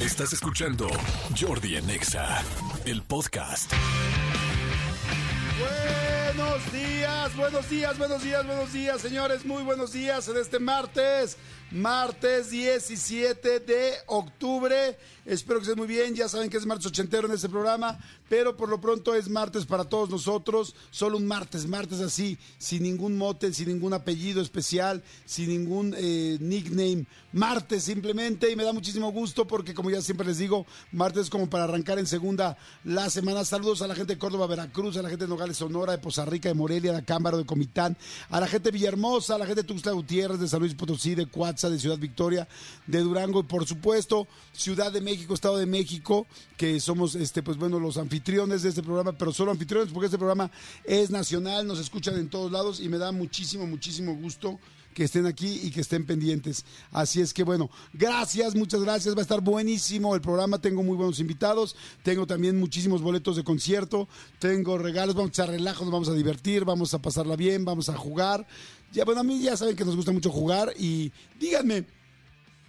Estás escuchando Jordi en Exa, el podcast. Buenos días, buenos días, buenos días, buenos días, señores. Muy buenos días en este martes, martes 17 de octubre. Espero que estén muy bien. Ya saben que es martes ochentero en este programa, pero por lo pronto es martes para todos nosotros. Solo un martes, martes así, sin ningún mote, sin ningún apellido especial, sin ningún eh, nickname. Martes simplemente y me da muchísimo gusto porque como ya siempre les digo, martes es como para arrancar en segunda la semana. Saludos a la gente de Córdoba, Veracruz, a la gente de Nogales, Sonora, de Poza Rica, de Morelia, de Acámbaro, de Comitán, a la gente de Villahermosa, a la gente de Tuxtla Gutiérrez, de San Luis Potosí, de Cuatza, de Ciudad Victoria, de Durango y por supuesto Ciudad de México, Estado de México, que somos este pues bueno los anfitriones de este programa, pero solo anfitriones porque este programa es nacional, nos escuchan en todos lados y me da muchísimo, muchísimo gusto que estén aquí y que estén pendientes. Así es que bueno, gracias, muchas gracias. Va a estar buenísimo el programa. Tengo muy buenos invitados. Tengo también muchísimos boletos de concierto. Tengo regalos. Vamos a echar relajo, nos vamos a divertir, vamos a pasarla bien, vamos a jugar. Ya, bueno, a mí ya saben que nos gusta mucho jugar y díganme.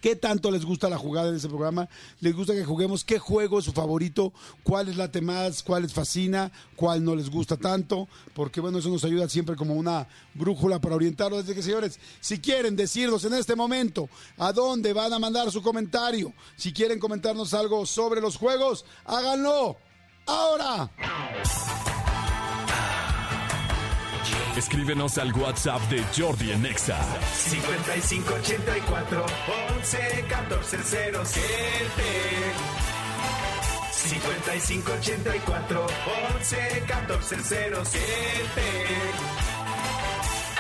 ¿Qué tanto les gusta la jugada en ese programa? ¿Les gusta que juguemos? ¿Qué juego es su favorito? ¿Cuál es la más? ¿Cuál les fascina? ¿Cuál no les gusta tanto? Porque bueno, eso nos ayuda siempre como una brújula para orientarlos. Desde que, señores, si quieren decirnos en este momento a dónde van a mandar su comentario, si quieren comentarnos algo sobre los juegos, háganlo ahora. Escríbenos al WhatsApp de Jordi en Exa. 5584 11 14 07 5584 11 14 07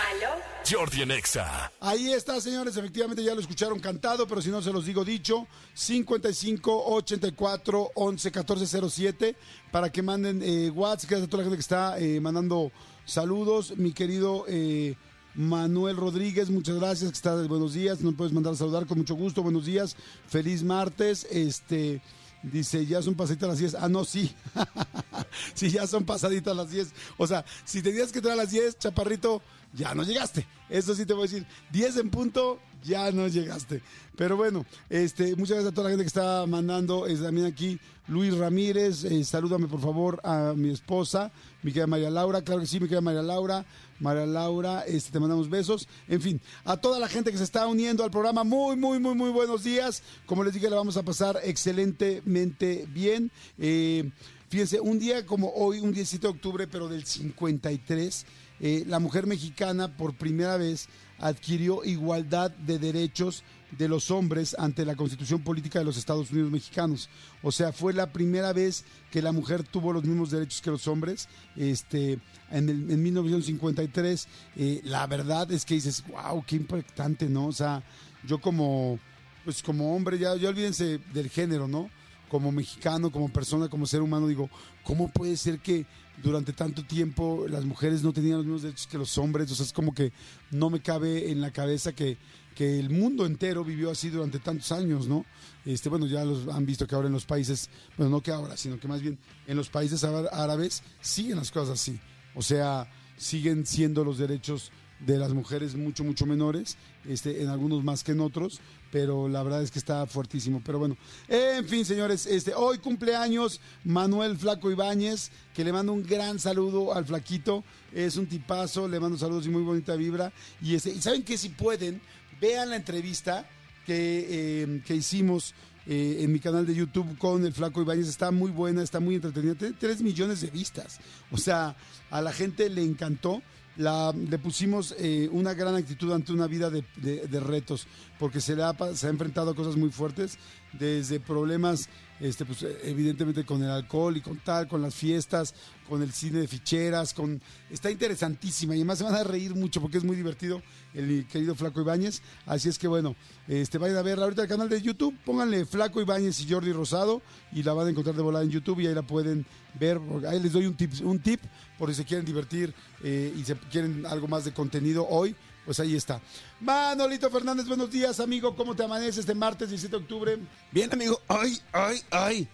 ¿Aló? Jordi en Exa. Ahí está, señores. Efectivamente ya lo escucharon cantado, pero si no se los digo dicho. 55 84 11 14 07 para que manden eh, WhatsApp. Gracias a toda la gente que está eh, mandando saludos. Mi querido eh, Manuel Rodríguez, muchas gracias. Que está buenos días. No puedes mandar a saludar con mucho gusto. Buenos días. Feliz martes. Este. Dice, ya son pasaditas las 10. Ah, no, sí. sí, ya son pasaditas las 10. O sea, si tenías que entrar a las 10, chaparrito, ya no llegaste. Eso sí te voy a decir. 10 en punto, ya no llegaste. Pero bueno, este, muchas gracias a toda la gente que está mandando. Es también aquí Luis Ramírez. eh, salúdame por favor a mi esposa, mi querida María Laura. Claro que sí, mi querida María Laura. María Laura, este, te mandamos besos. En fin, a toda la gente que se está uniendo al programa, muy, muy, muy, muy buenos días. Como les dije, la vamos a pasar excelentemente bien. Eh, fíjense, un día como hoy, un 17 de octubre, pero del 53, eh, la mujer mexicana por primera vez adquirió igualdad de derechos de los hombres ante la constitución política de los Estados Unidos mexicanos. O sea, fue la primera vez que la mujer tuvo los mismos derechos que los hombres. Este, en, el- en 1953, eh, la verdad es que dices, wow, qué impactante, ¿no? O sea, yo como, pues como hombre, ya, ya olvídense del género, ¿no? como mexicano, como persona, como ser humano, digo, ¿cómo puede ser que durante tanto tiempo las mujeres no tenían los mismos derechos que los hombres? O sea, es como que no me cabe en la cabeza que, que el mundo entero vivió así durante tantos años, ¿no? Este, bueno, ya los han visto que ahora en los países, bueno, no que ahora, sino que más bien en los países ára- árabes siguen las cosas así. O sea, siguen siendo los derechos de las mujeres mucho, mucho menores, este, en algunos más que en otros, pero la verdad es que está fuertísimo. Pero bueno, en fin, señores, este, hoy cumpleaños Manuel Flaco Ibáñez, que le mando un gran saludo al Flaquito, es un tipazo, le mando saludos y muy bonita vibra. Y, este, y saben que si pueden, vean la entrevista que, eh, que hicimos eh, en mi canal de YouTube con el Flaco Ibáñez. Está muy buena, está muy entretenida. Tiene 3 millones de vistas. O sea, a la gente le encantó. La, le pusimos eh, una gran actitud ante una vida de, retos, porque se, le ha, se ha enfrentado a cosas muy fuertes, desde problemas, este, pues, evidentemente con el alcohol y con tal, con las fiestas, con el cine de ficheras, con está interesantísima y además se van a reír mucho porque es muy divertido el querido Flaco Ibáñez. Así es que bueno, este vayan a verla ahorita el canal de YouTube, pónganle Flaco Ibáñez y Jordi Rosado y la van a encontrar de volada en YouTube y ahí la pueden ver. Ahí les doy un tip, un tip por si se quieren divertir eh, y se quieren algo más de contenido hoy. Pues ahí está. Manolito Fernández, buenos días, amigo. ¿Cómo te amanece este martes 17 de octubre? Bien, amigo. Ay, ay, ay.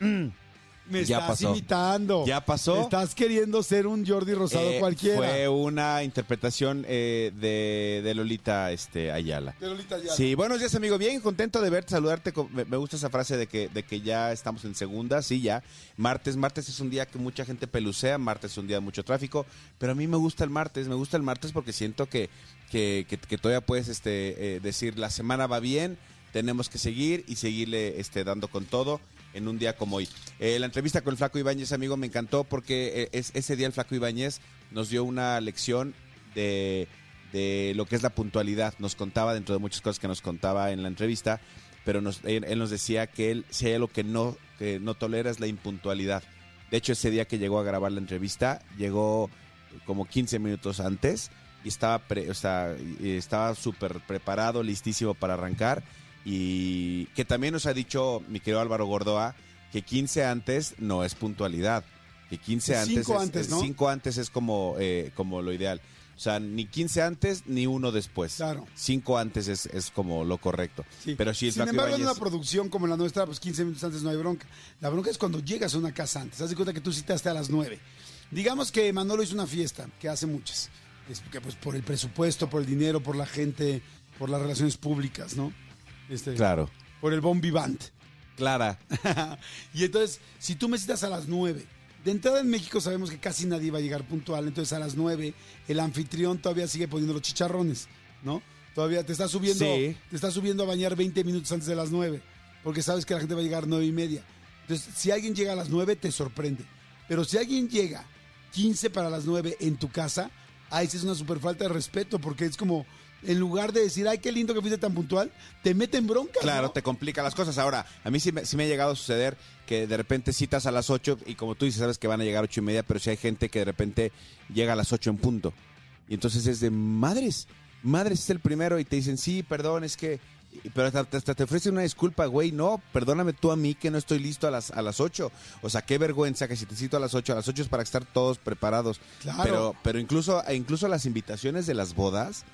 Mm. Me Ya estás pasó. imitando. Ya pasó. Estás queriendo ser un Jordi Rosado Eh, cualquiera. Fue una interpretación eh, de, de Lolita este, Ayala. De Lolita Ayala. Sí, buenos días, amigo. Bien contento de verte, saludarte. Me, me gusta esa frase de que, de que ya estamos en segunda. Sí, ya. Martes, martes es un día que mucha gente pelucea. Martes es un día de mucho tráfico. Pero a mí me gusta el martes. Me gusta el martes porque siento que, que, que- que todavía puedes este, eh, decir la semana va bien. Tenemos que seguir y seguirle este, dando con todo en un día como hoy. Eh, la entrevista con el Flaco Ibáñez, amigo, me encantó porque eh, es, ese día el Flaco Ibáñez nos dio una lección de, de lo que es la puntualidad. Nos contaba, dentro de muchas cosas que nos contaba en la entrevista, pero nos- él, nos decía que él, si hay algo que no, que no tolera es la impuntualidad. De hecho, ese día que llegó a grabar la entrevista, llegó como 15 minutos antes y estaba pre- o sea, estaba súper preparado, listísimo para arrancar. Y que también nos ha dicho mi querido Álvaro Gordoa que 15 antes no es puntualidad. Que 15 antes, Cinco es, antes, es- ¿no? cinco antes es como, eh, como lo ideal. O sea, ni 15 antes ni uno después. Claro. Cinco antes es, es como lo correcto. Sí. Pero el Sin embargo, en Ibáñez- una producción como la nuestra, pues 15 minutos antes no hay bronca. La bronca es cuando llegas a una casa antes. Haz de cuenta que tú citaste a las 9. Digamos que Manolo hizo una fiesta, que hace muchas. Es pues por el presupuesto, por el dinero, por la gente, por las relaciones públicas, ¿no? Este, Claro. Por el bon vivant. Clara. y entonces, si tú me citas a las 9, de entrada en México sabemos que casi nadie va a llegar puntual, entonces a las 9 el anfitrión todavía sigue poniendo los chicharrones, ¿no? Todavía te está subiendo, Sí. te está subiendo a bañar 20 minutos antes de las 9, porque sabes que la gente va a llegar 9 y media. Entonces, si alguien llega a las 9, te sorprende. Pero si alguien llega 15 para las 9 en tu casa, ahí sí es una super falta de respeto, porque es como, en lugar de decir, ay, qué lindo que fuiste tan puntual, te meten bronca. Claro, ¿no? te complica las cosas. Ahora, a mí sí me, sí me ha llegado a suceder que de repente citas a las 8 y como tú dices, sabes que van a llegar ocho y media, pero si hay gente que de repente llega a las 8 en punto. Y entonces es de madres, madres es el primero y te dicen, sí, perdón, es que... Pero hasta, hasta te ofrecen una disculpa, güey, no, perdóname tú a mí que no estoy listo a las, a las 8. O sea, qué vergüenza que si te cito a las 8, a las 8 es para estar todos preparados. Claro. Pero, pero incluso, e incluso las invitaciones de las bodas,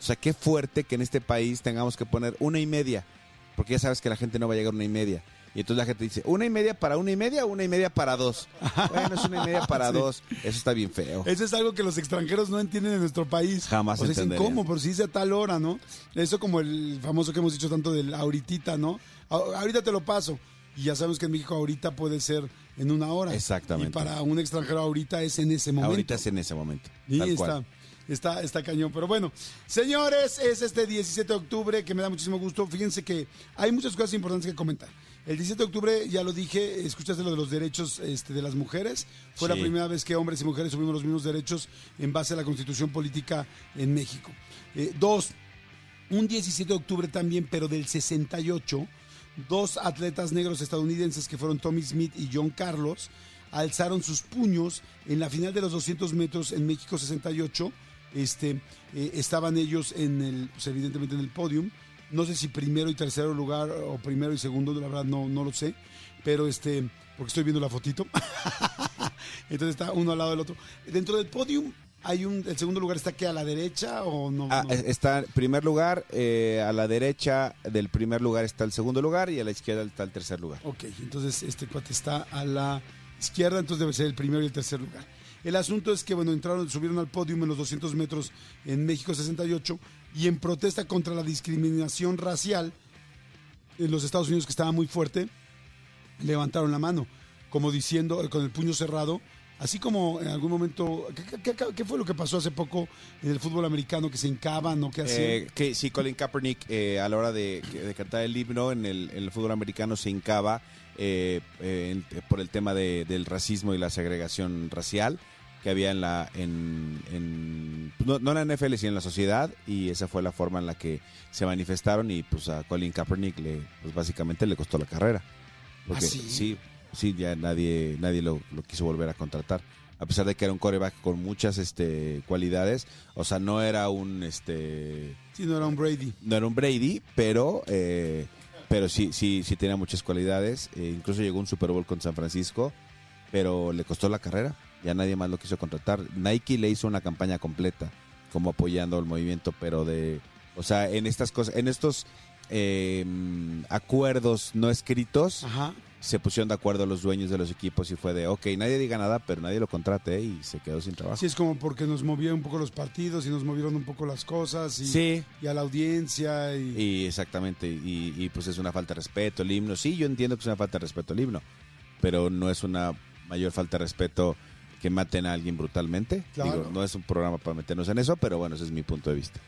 o sea, qué fuerte que en este país tengamos que poner una y media, porque ya sabes que la gente no va a llegar una y media. Y entonces la gente dice, ¿una y media para una y media o una y media para dos? Bueno, es una y media para Sí. dos. Eso está bien feo. Eso es algo que los extranjeros no entienden en nuestro país. Jamás o sea, dicen. ¿cómo? Por si dice a tal hora, ¿no? Eso como el famoso que hemos dicho tanto del ahoritita, ¿no? Ahorita te lo paso. Y ya sabemos que en México ahorita puede ser en una hora. Exactamente. Y para un extranjero ahorita es en ese momento. Ahorita es en ese momento. Y tal está, cual. Está, está cañón. Pero bueno, señores, es este 17 de octubre que me da muchísimo gusto. Fíjense que hay muchas cosas importantes que comentar. El 17 de octubre, ya lo dije, escuchaste lo de los derechos este, de las mujeres. Fue la primera vez que hombres y mujeres tuvimos los mismos derechos en base a la constitución política en México. Eh, dos, un 17 de octubre también, pero del 68, dos atletas negros estadounidenses que fueron Tommy Smith y John Carlos alzaron sus puños en la final de los 200 metros en México 68. Este, eh, estaban ellos en el, pues, evidentemente en el podium. No sé si primero y tercero lugar o primero y segundo, la verdad no, no lo sé. Pero este, porque estoy viendo la fotito. Entonces está uno al lado del otro. Dentro del podium hay un, el segundo lugar está que a la derecha o no. Ah, no? está en primer lugar, eh, a la derecha del primer lugar está el segundo lugar y a la izquierda está el tercer lugar. Ok, entonces este cuate está a la izquierda, entonces debe ser el primero y el tercer lugar. El asunto es que, bueno, entraron, subieron al podio en los 200 metros en México 68 y en protesta contra la discriminación racial en los Estados Unidos, que estaba muy fuerte, levantaron la mano, como diciendo, eh, con el puño cerrado, así como en algún momento, ¿qué, qué- qué- fue lo que pasó hace poco en el fútbol americano? Que se hincaban o qué hacían. Eh, que sí, Colin Kaepernick eh, a la hora de, de cantar el himno en el, en el fútbol americano se hincaba eh, eh, por el tema de- del racismo y la segregación racial que había en la en, en- no, no en la NFL sino en la sociedad y esa fue la forma en la que se manifestaron y pues a Colin Kaepernick le pues básicamente le costó la carrera porque ¿Ah, sí? sí sí ya nadie nadie lo, lo quiso volver a contratar a pesar de que era un coreback con muchas este cualidades o sea no era un este Sí, no era un Brady. no era un Brady, pero eh, pero sí sí sí tenía muchas cualidades. Eh, incluso llegó a un Super Bowl con San Francisco, pero le costó la carrera. Ya nadie más lo quiso contratar. Nike le hizo una campaña completa, como apoyando el movimiento, pero de, o sea, en estas cosas, en estos eh, acuerdos no escritos, Ajá. se pusieron de acuerdo los dueños de los equipos y fue de, ok, nadie diga nada, pero nadie lo contrate ¿eh? y se quedó sin trabajo. Sí, es como porque nos movieron un poco los partidos y nos movieron un poco las cosas y, Sí. y a la audiencia. Y, Y exactamente, y, y, pues es una falta de respeto el himno. Sí, yo entiendo que es una falta de respeto el himno, pero no es una mayor falta de respeto que maten a alguien brutalmente. Claro. Digo, no es un programa para meternos en eso, pero bueno, ese es mi punto de vista.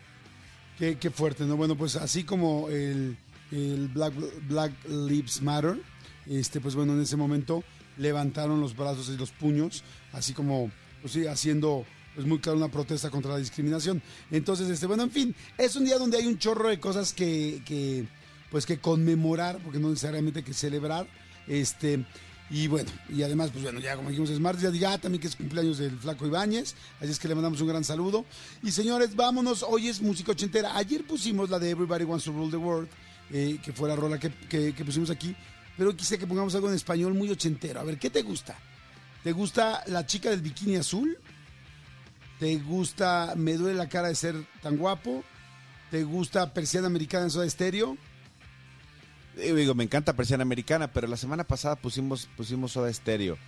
Qué, qué fuerte, ¿no? Bueno, pues así como el, el Black, Black Lives Matter, este, pues bueno, en ese momento levantaron los brazos y los puños, así como, pues sí, haciendo pues muy claro una protesta contra la discriminación. Entonces, este, bueno, en fin, es un día donde hay un chorro de cosas que, que pues que conmemorar, porque no necesariamente que celebrar, este, y bueno, y además, pues bueno, ya como dijimos, es martes, ya diga también que es cumpleaños del Flaco Ibáñez, así es que le mandamos un gran saludo. Y señores, vámonos, hoy es música ochentera. Ayer pusimos la de Everybody Wants to Rule the World, eh, que fue la rola que, que- que pusimos aquí, pero quise que pongamos algo en español muy ochentero. A ver, ¿qué te gusta? ¿Te gusta la chica del bikini azul? ¿Te gusta Me duele la cara de ser tan guapo? ¿Te gusta Persiana Americana en Soda Stereo? Eh, digo, me encanta Persiana Americana, pero la semana pasada pusimos pusimos Soda Stereo.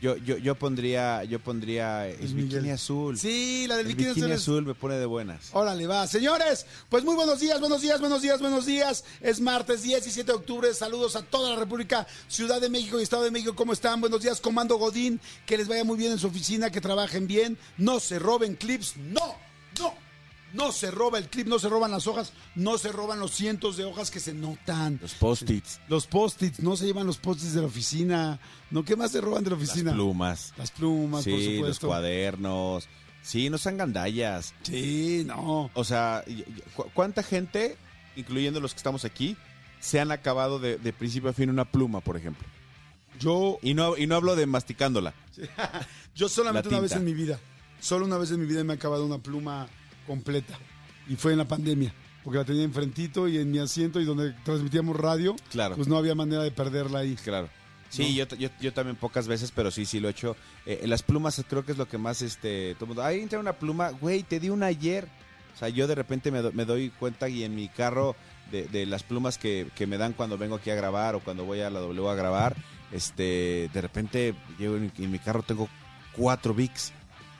Yo, yo, yo pondría, yo pondría el Luis Miguel. bikini azul. Sí, la del el bikini, bikini azul. azul me pone de buenas. Órale, va. Señores, pues muy buenos días, buenos días, buenos días, buenos días. Es martes 17 de octubre. Saludos a toda la República, Ciudad de México y Estado de México. ¿Cómo están? Buenos días, Comando Godín. Que les vaya muy bien en su oficina, que trabajen bien. No se roben clips. No, no. No se roba el clip, no se roban las hojas, no se roban los cientos de hojas que se notan. Los post-its, Los post-its, no se llevan los post-its de la oficina. No, ¿qué más se roban de la las oficina? plumas. Las plumas, por Sí, los supuesto. cuadernos. Sí, no sean gandallas. Sí, no. O sea, y- y- ¿cu- ¿cuánta gente, incluyendo los que estamos aquí, se han acabado de, de principio a fin una pluma, por ejemplo? Yo Y no, y no hablo de masticándola. Yo solamente La una vez en mi vida, solo una vez en mi vida me he acabado una pluma completa. Y fue en la pandemia, porque la tenía enfrentito y en mi asiento y donde transmitíamos radio, Claro. pues no había manera de perderla ahí. Claro. Sí, ¿No? yo, yo, yo también pocas veces, pero sí, sí lo he hecho. Eh, las plumas creo que es lo que más, este, todo mundo, ay, entra una pluma, güey, te di una ayer. O sea, yo de repente me, do- me doy cuenta y en mi carro de, de las plumas que, que me dan cuando vengo aquí a grabar o cuando voy a la W a grabar, este, de repente llego en, en mi carro tengo cuatro Vicks.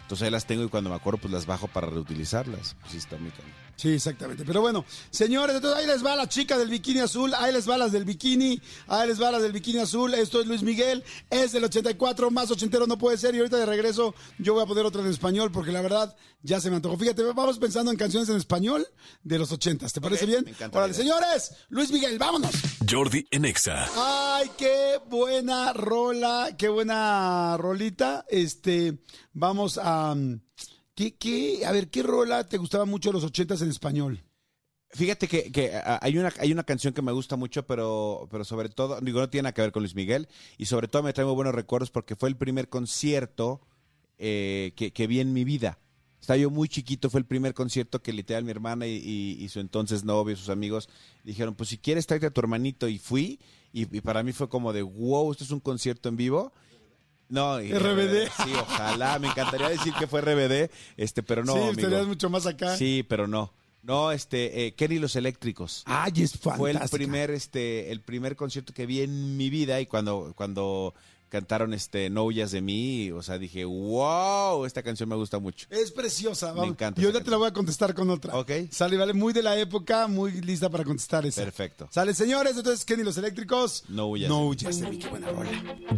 Entonces ahí las tengo y cuando me acuerdo pues las bajo para reutilizarlas. Pues sí, está muy cañón. Sí, exactamente. Pero bueno, señores, entonces ahí les va la chica del bikini azul, ahí les va las del bikini, ahí les va las del bikini azul. Esto es Luis Miguel, es del 84, más ochentero no puede ser. Y ahorita de regreso yo voy a poner otra en español porque la verdad ya se me antojó. Fíjate, vamos pensando en canciones en español de los ochentas. ¿Te parece bien? me encanta Órale, señores, Luis Miguel, vámonos. Jordi en Exa. Ay, qué buena rola, qué buena rolita. Este, vamos a. mm, ¿Qué, qué? A ver, ¿qué rola te gustaba mucho de los ochentas en español? Fíjate que, que, hay, una, hay una canción que me gusta mucho, pero, pero sobre todo, digo, no tiene nada que ver con Luis Miguel, y sobre todo me trae muy buenos recuerdos porque fue el primer concierto eh, que, que vi en mi vida. Estaba yo muy chiquito, fue el primer concierto que literal mi hermana y, y- y su entonces novio, sus amigos, dijeron, pues si quieres tráete a tu hermanito, y fui, y, y para mí fue como de, wow, esto es un concierto en vivo. No, y- RBD. Sí, ojalá, me encantaría decir que fue RBD, este, pero no, sí, estarías mucho más acá. Sí, pero no. No, este, eh, Kenny los Eléctricos. Ay, es fantástica. Fue el primer, este, el primer concierto que vi en mi vida y cuando, cuando cantaron este No huyas de mí, o sea, dije, wow, esta canción me gusta mucho. Es preciosa, vamos. encanta Y esa ahorita te la voy a contestar con otra. Ok. Sale, vale, muy de la época, muy lista para contestar esa. Perfecto. Sale, señores, entonces Kenny los eléctricos. No huyas No de mí. huyas de mí, qué buena rola.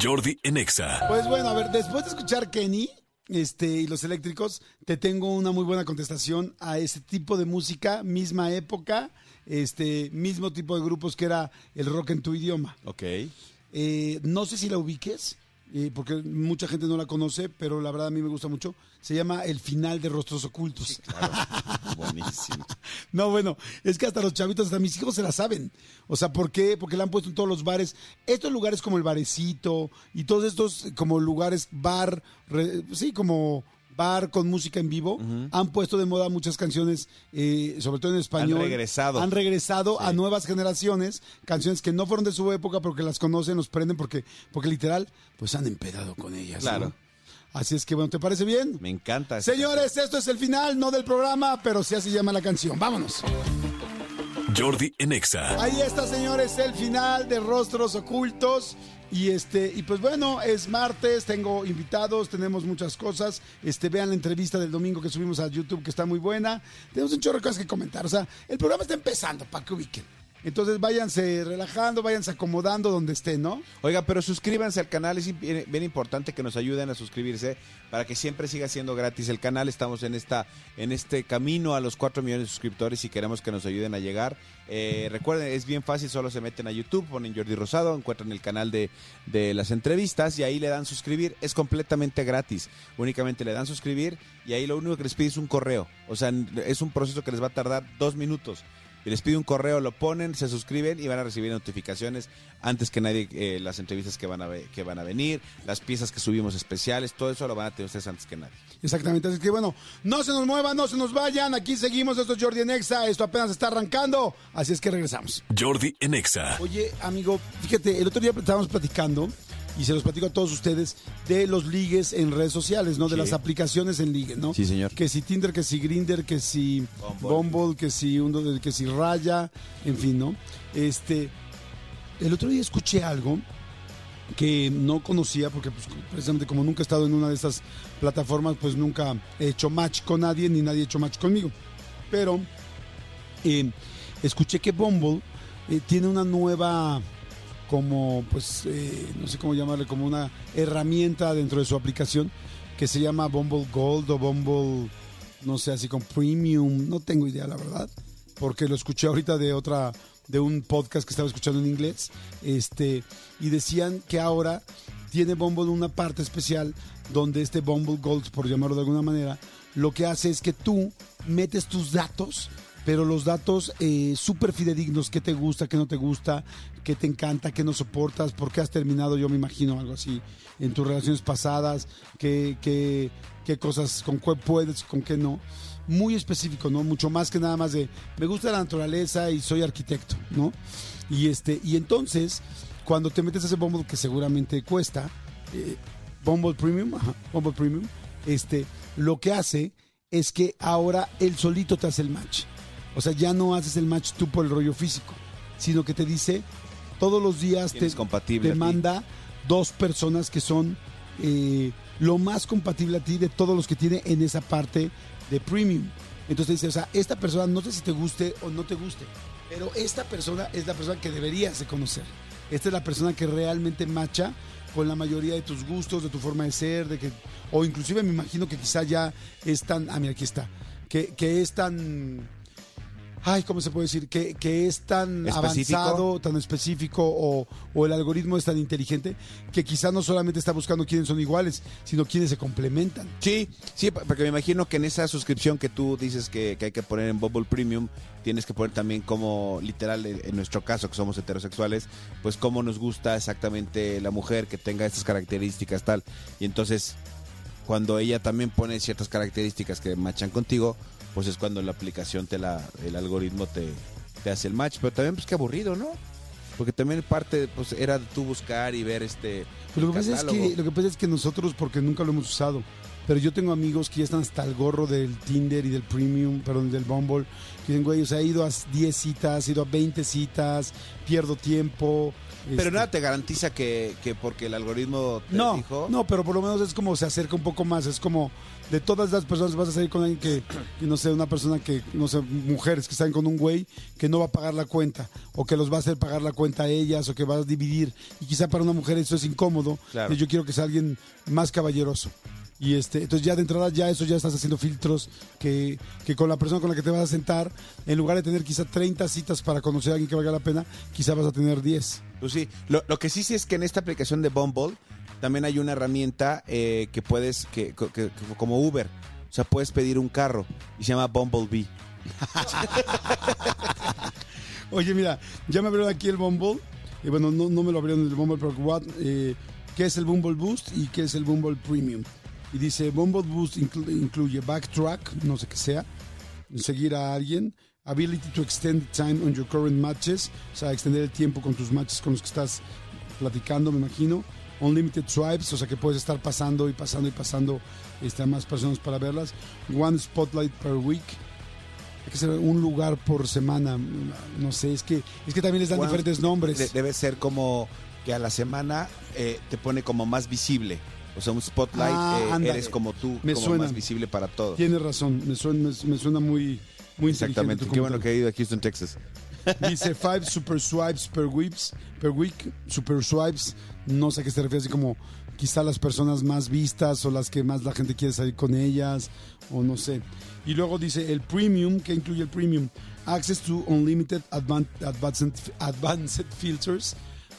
Jordi en Exa. Pues bueno, a ver, después de escuchar Kenny este, y los eléctricos, te tengo una muy buena contestación a ese tipo de música, misma época, este, mismo tipo de grupos que era el rock en tu idioma. Ok. Eh, no sé si la ubiques, eh, porque mucha gente no la conoce, pero la verdad a mí me gusta mucho. Se llama El final de Rostros Ocultos. Claro. Buenísimo. No, bueno, es que hasta los chavitos, hasta mis hijos se la saben. O sea, ¿por qué? Porque la han puesto en todos los bares. Estos lugares como el barecito y todos estos como lugares bar, re- sí, como bar con música en vivo, han puesto de moda muchas canciones, eh, sobre todo en español. regresado. Han regresado a nuevas generaciones, canciones que no fueron de su época porque las conocen, los prenden, porque, porque literal, pues han empedado con ellas. ¿no? Claro. Así es que, bueno, ¿te parece bien? Me encanta. Señores, esto es el final, no del programa, pero sí así llama la canción. Vámonos. Jordi en Exa. Ahí está, señores, el final de Rostros Ocultos. Y este, y pues bueno, es martes, tengo invitados, tenemos muchas cosas. Este, vean la entrevista del domingo que subimos a YouTube, que está muy buena. Tenemos un chorro de cosas que comentar. O sea, el programa está empezando para que ubiquen. Entonces váyanse relajando, váyanse acomodando donde estén, ¿no? Oiga, pero suscríbanse al canal, es bien, importante que nos ayuden a suscribirse para que siempre siga siendo gratis el canal. Estamos en esta en este camino a los 4 millones de suscriptores y queremos que nos ayuden a llegar. Eh, recuerden, es bien fácil, solo se meten a YouTube, ponen Jordi Rosado, encuentran el canal de, de las entrevistas y ahí le dan suscribir. Es completamente gratis. Únicamente le dan suscribir y ahí lo único que les pide es un correo. O sea, es un proceso que les va a tardar dos minutos y les pide un correo, lo ponen, se suscriben y van a recibir notificaciones antes que nadie, eh, las entrevistas que van, a, que van a venir, las piezas que subimos especiales, todo eso lo van a tener ustedes antes que nadie. Exactamente, así que bueno, no se nos muevan, no se nos vayan, aquí seguimos, esto es Jordi en Exa, esto apenas está arrancando, así es que regresamos. Jordi en Exa. Oye, amigo, fíjate, el otro día estábamos platicando, y se los platico a todos ustedes, de los ligues en redes sociales, ¿no? De Sí. las aplicaciones en ligue, ¿no? Sí, señor. Que si Tinder, que si Grinder, que si Bumble, que si uno, que si Raya, en fin, ¿no? Este, el otro día escuché algo que no conocía porque pues, precisamente como nunca he estado en una de estas plataformas pues nunca he hecho match con nadie ni nadie ha hecho match conmigo pero eh, escuché que Bumble eh, tiene una nueva como pues eh, no sé cómo llamarle como una herramienta dentro de su aplicación que se llama Bumble Gold o Bumble no sé así con Premium. No tengo idea la verdad porque lo escuché ahorita de otra de un podcast que estaba escuchando en inglés. Este y decían que ahora tiene Bumble una parte especial donde este Bumble Gold por llamarlo de alguna manera lo que hace es que tú metes tus datos pero los datos eh, súper fidedignos, qué te gusta, qué no te gusta, qué te encanta, qué no soportas, por qué has terminado, yo me imagino algo así, en tus relaciones pasadas, qué, qué, qué cosas, con qué puedes, con qué no. Muy específico, ¿no? Mucho más que nada más de, me gusta la naturaleza y soy arquitecto, ¿no? Y, este, y entonces, cuando te metes a ese Bumble que seguramente cuesta, eh, Bumble Premium, ajá, Premium, este, lo que hace es que ahora él solito te hace el match. O sea, ya no haces el match tú por el rollo físico, sino que te dice todos los días ¿Quién te, compatible manda dos personas que son eh, lo más compatible a ti de todos los que tiene en esa parte de premium. Entonces te dice, o sea, esta persona no sé si te guste o no te guste, pero esta persona es la persona que deberías de conocer. Esta es la persona que realmente macha con la mayoría de tus gustos, de tu forma de ser, de que, o inclusive me imagino que quizá ya es tan, ah, mira, aquí está, que, que es tan, ay, ¿cómo se puede decir? Que, que es tan ¿Específico? avanzado, tan específico, o, o el algoritmo es tan inteligente, que quizá no solamente está buscando quiénes son iguales, sino quiénes se complementan. Sí, sí, porque me imagino que en esa suscripción que tú dices que, que hay que poner en Bubble Premium, tienes que poner también como, literal, en en nuestro caso, que somos heterosexuales, pues cómo nos gusta exactamente la mujer que tenga estas características, tal. Y entonces, cuando ella también pone ciertas características que machan contigo, pues es cuando la aplicación te la, el algoritmo te, te hace el match. Pero también, pues qué aburrido, ¿no? Porque también parte, pues era tú buscar y ver este... Pero lo que, el pasa es catálogo. que, lo que pasa es que nosotros, porque nunca lo hemos usado, pero yo tengo amigos que ya están hasta el gorro del Tinder y del Premium, perdón, del Bumble, que dicen, güey, o sea, he ido a 10 citas, he ido a 20 citas, pierdo tiempo. Pero este, nada te garantiza que, que porque el algoritmo te No, dijo... no, pero por lo menos es como se acerca un poco más. Es como de todas las personas vas a salir con alguien que, que no sé, una persona que, no sé, mujeres que están con un güey que no va a pagar la cuenta o que los va a hacer pagar la cuenta a ellas o que va a dividir. Y quizá para una mujer eso es incómodo. Claro. Y Yo quiero que sea alguien más caballeroso. Y este, entonces ya de entrada ya eso ya estás haciendo filtros que, que con la persona con la que te vas a sentar, en lugar de tener quizá 30 citas para conocer a alguien que valga la pena, quizá vas a tener 10. Pues sí, lo, lo que sí sí es que en esta aplicación de Bumble también hay una herramienta eh, que puedes, que, que- que- como Uber, o sea, puedes pedir un carro y se llama Bumblebee. Oye, mira, ya me abrieron aquí el Bumble. Y bueno, no, no me lo abrieron el Bumble, pero what, eh, ¿qué es el Bumble Boost y qué es el Bumble Premium? Y dice, Bumble Boost inclu- incluye backtrack, no sé qué sea, seguir a alguien, ability to extend time on your current matches, o sea, extender el tiempo con tus matches con los que estás platicando, me imagino. Unlimited swipes, o sea que puedes estar pasando y pasando y pasando este, a más personas para verlas. One spotlight per week. hay que ser un lugar por semana. No sé, es que, es que también les dan diferentes nombres. de- debe ser como que a la semana eh, te pone como más visible. O sea, un spotlight, Ah, eh, eres como tú, Me como suena. más visible para todos. Tienes razón, me suena, me, me suena muy, muy Exactamente. Qué bueno que he ido a Houston, Texas. Dice five super swipes per weeks, per week, super swipes, no sé a qué se refiere, así como quizá las personas más vistas o las que más la gente quiere salir con ellas, o no sé. Y luego dice el premium, que incluye el premium, access to unlimited advan- advanced, advanced filters,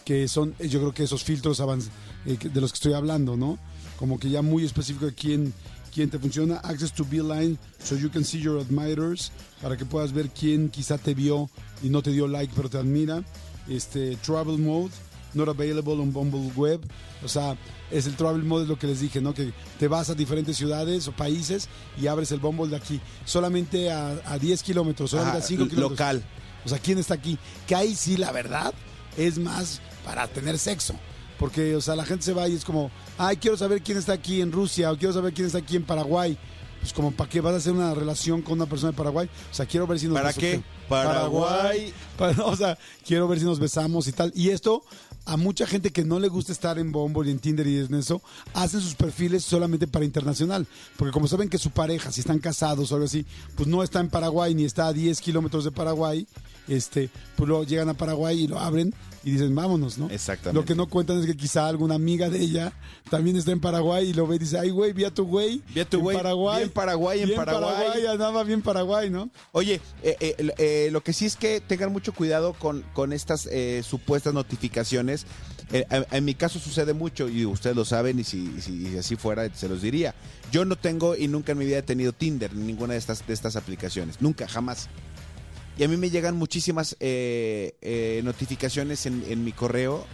que son, yo creo que esos filtros avanz- eh, de los que estoy hablando, ¿no? Como que ya muy específico de quién, quién te funciona. Access to Beeline, so you can see your admirers, para que puedas ver quién quizá te vio y no te dio like, pero te admira. Este, Travel Mode, not available on Bumble Web. O sea, es el Travel Mode, es lo que les dije, ¿no? Que te vas a diferentes ciudades o países y abres el Bumble de aquí. Solamente a, a 10 kilómetros, solamente a 5 kilómetros. local. O sea, ¿quién está aquí? Que ahí sí, la verdad, es más para tener sexo. Porque, o sea, la gente se va y es como, ay, quiero saber quién está aquí en Rusia o quiero saber quién está aquí en Paraguay. Pues como, ¿para qué vas a hacer una relación con una persona de Paraguay? O sea, quiero ver si nos ¿Para qué? Paraguay. Para- o sea, quiero ver si nos besamos y tal. Y esto, a mucha gente que no le gusta estar en Bumble y en Tinder y en eso, hacen sus perfiles solamente para internacional. Porque como saben que su pareja, si están casados o algo así, pues no está en Paraguay ni está a 10 kilómetros de Paraguay, este, pues luego llegan a Paraguay y lo abren y dicen, vámonos, ¿no? Exactamente. Lo que no cuentan es que quizá alguna amiga de ella también está en Paraguay y lo ve y dice, ay, güey, vi a tu güey. Vi a tu en güey, Paraguay. bien Paraguay, en Bien Paraguay". andaba bien Paraguay, ¿no? Oye, eh, eh, eh, lo que sí es que tengan mucho cuidado con, con estas eh, supuestas notificaciones. Eh, en mi caso sucede mucho y ustedes lo saben y si, si así fuera se los diría. Yo no tengo y nunca en mi vida he tenido Tinder ni ninguna de estas, de estas aplicaciones. Nunca, jamás. Y a mí me llegan muchísimas eh, eh, notificaciones en, en mi correo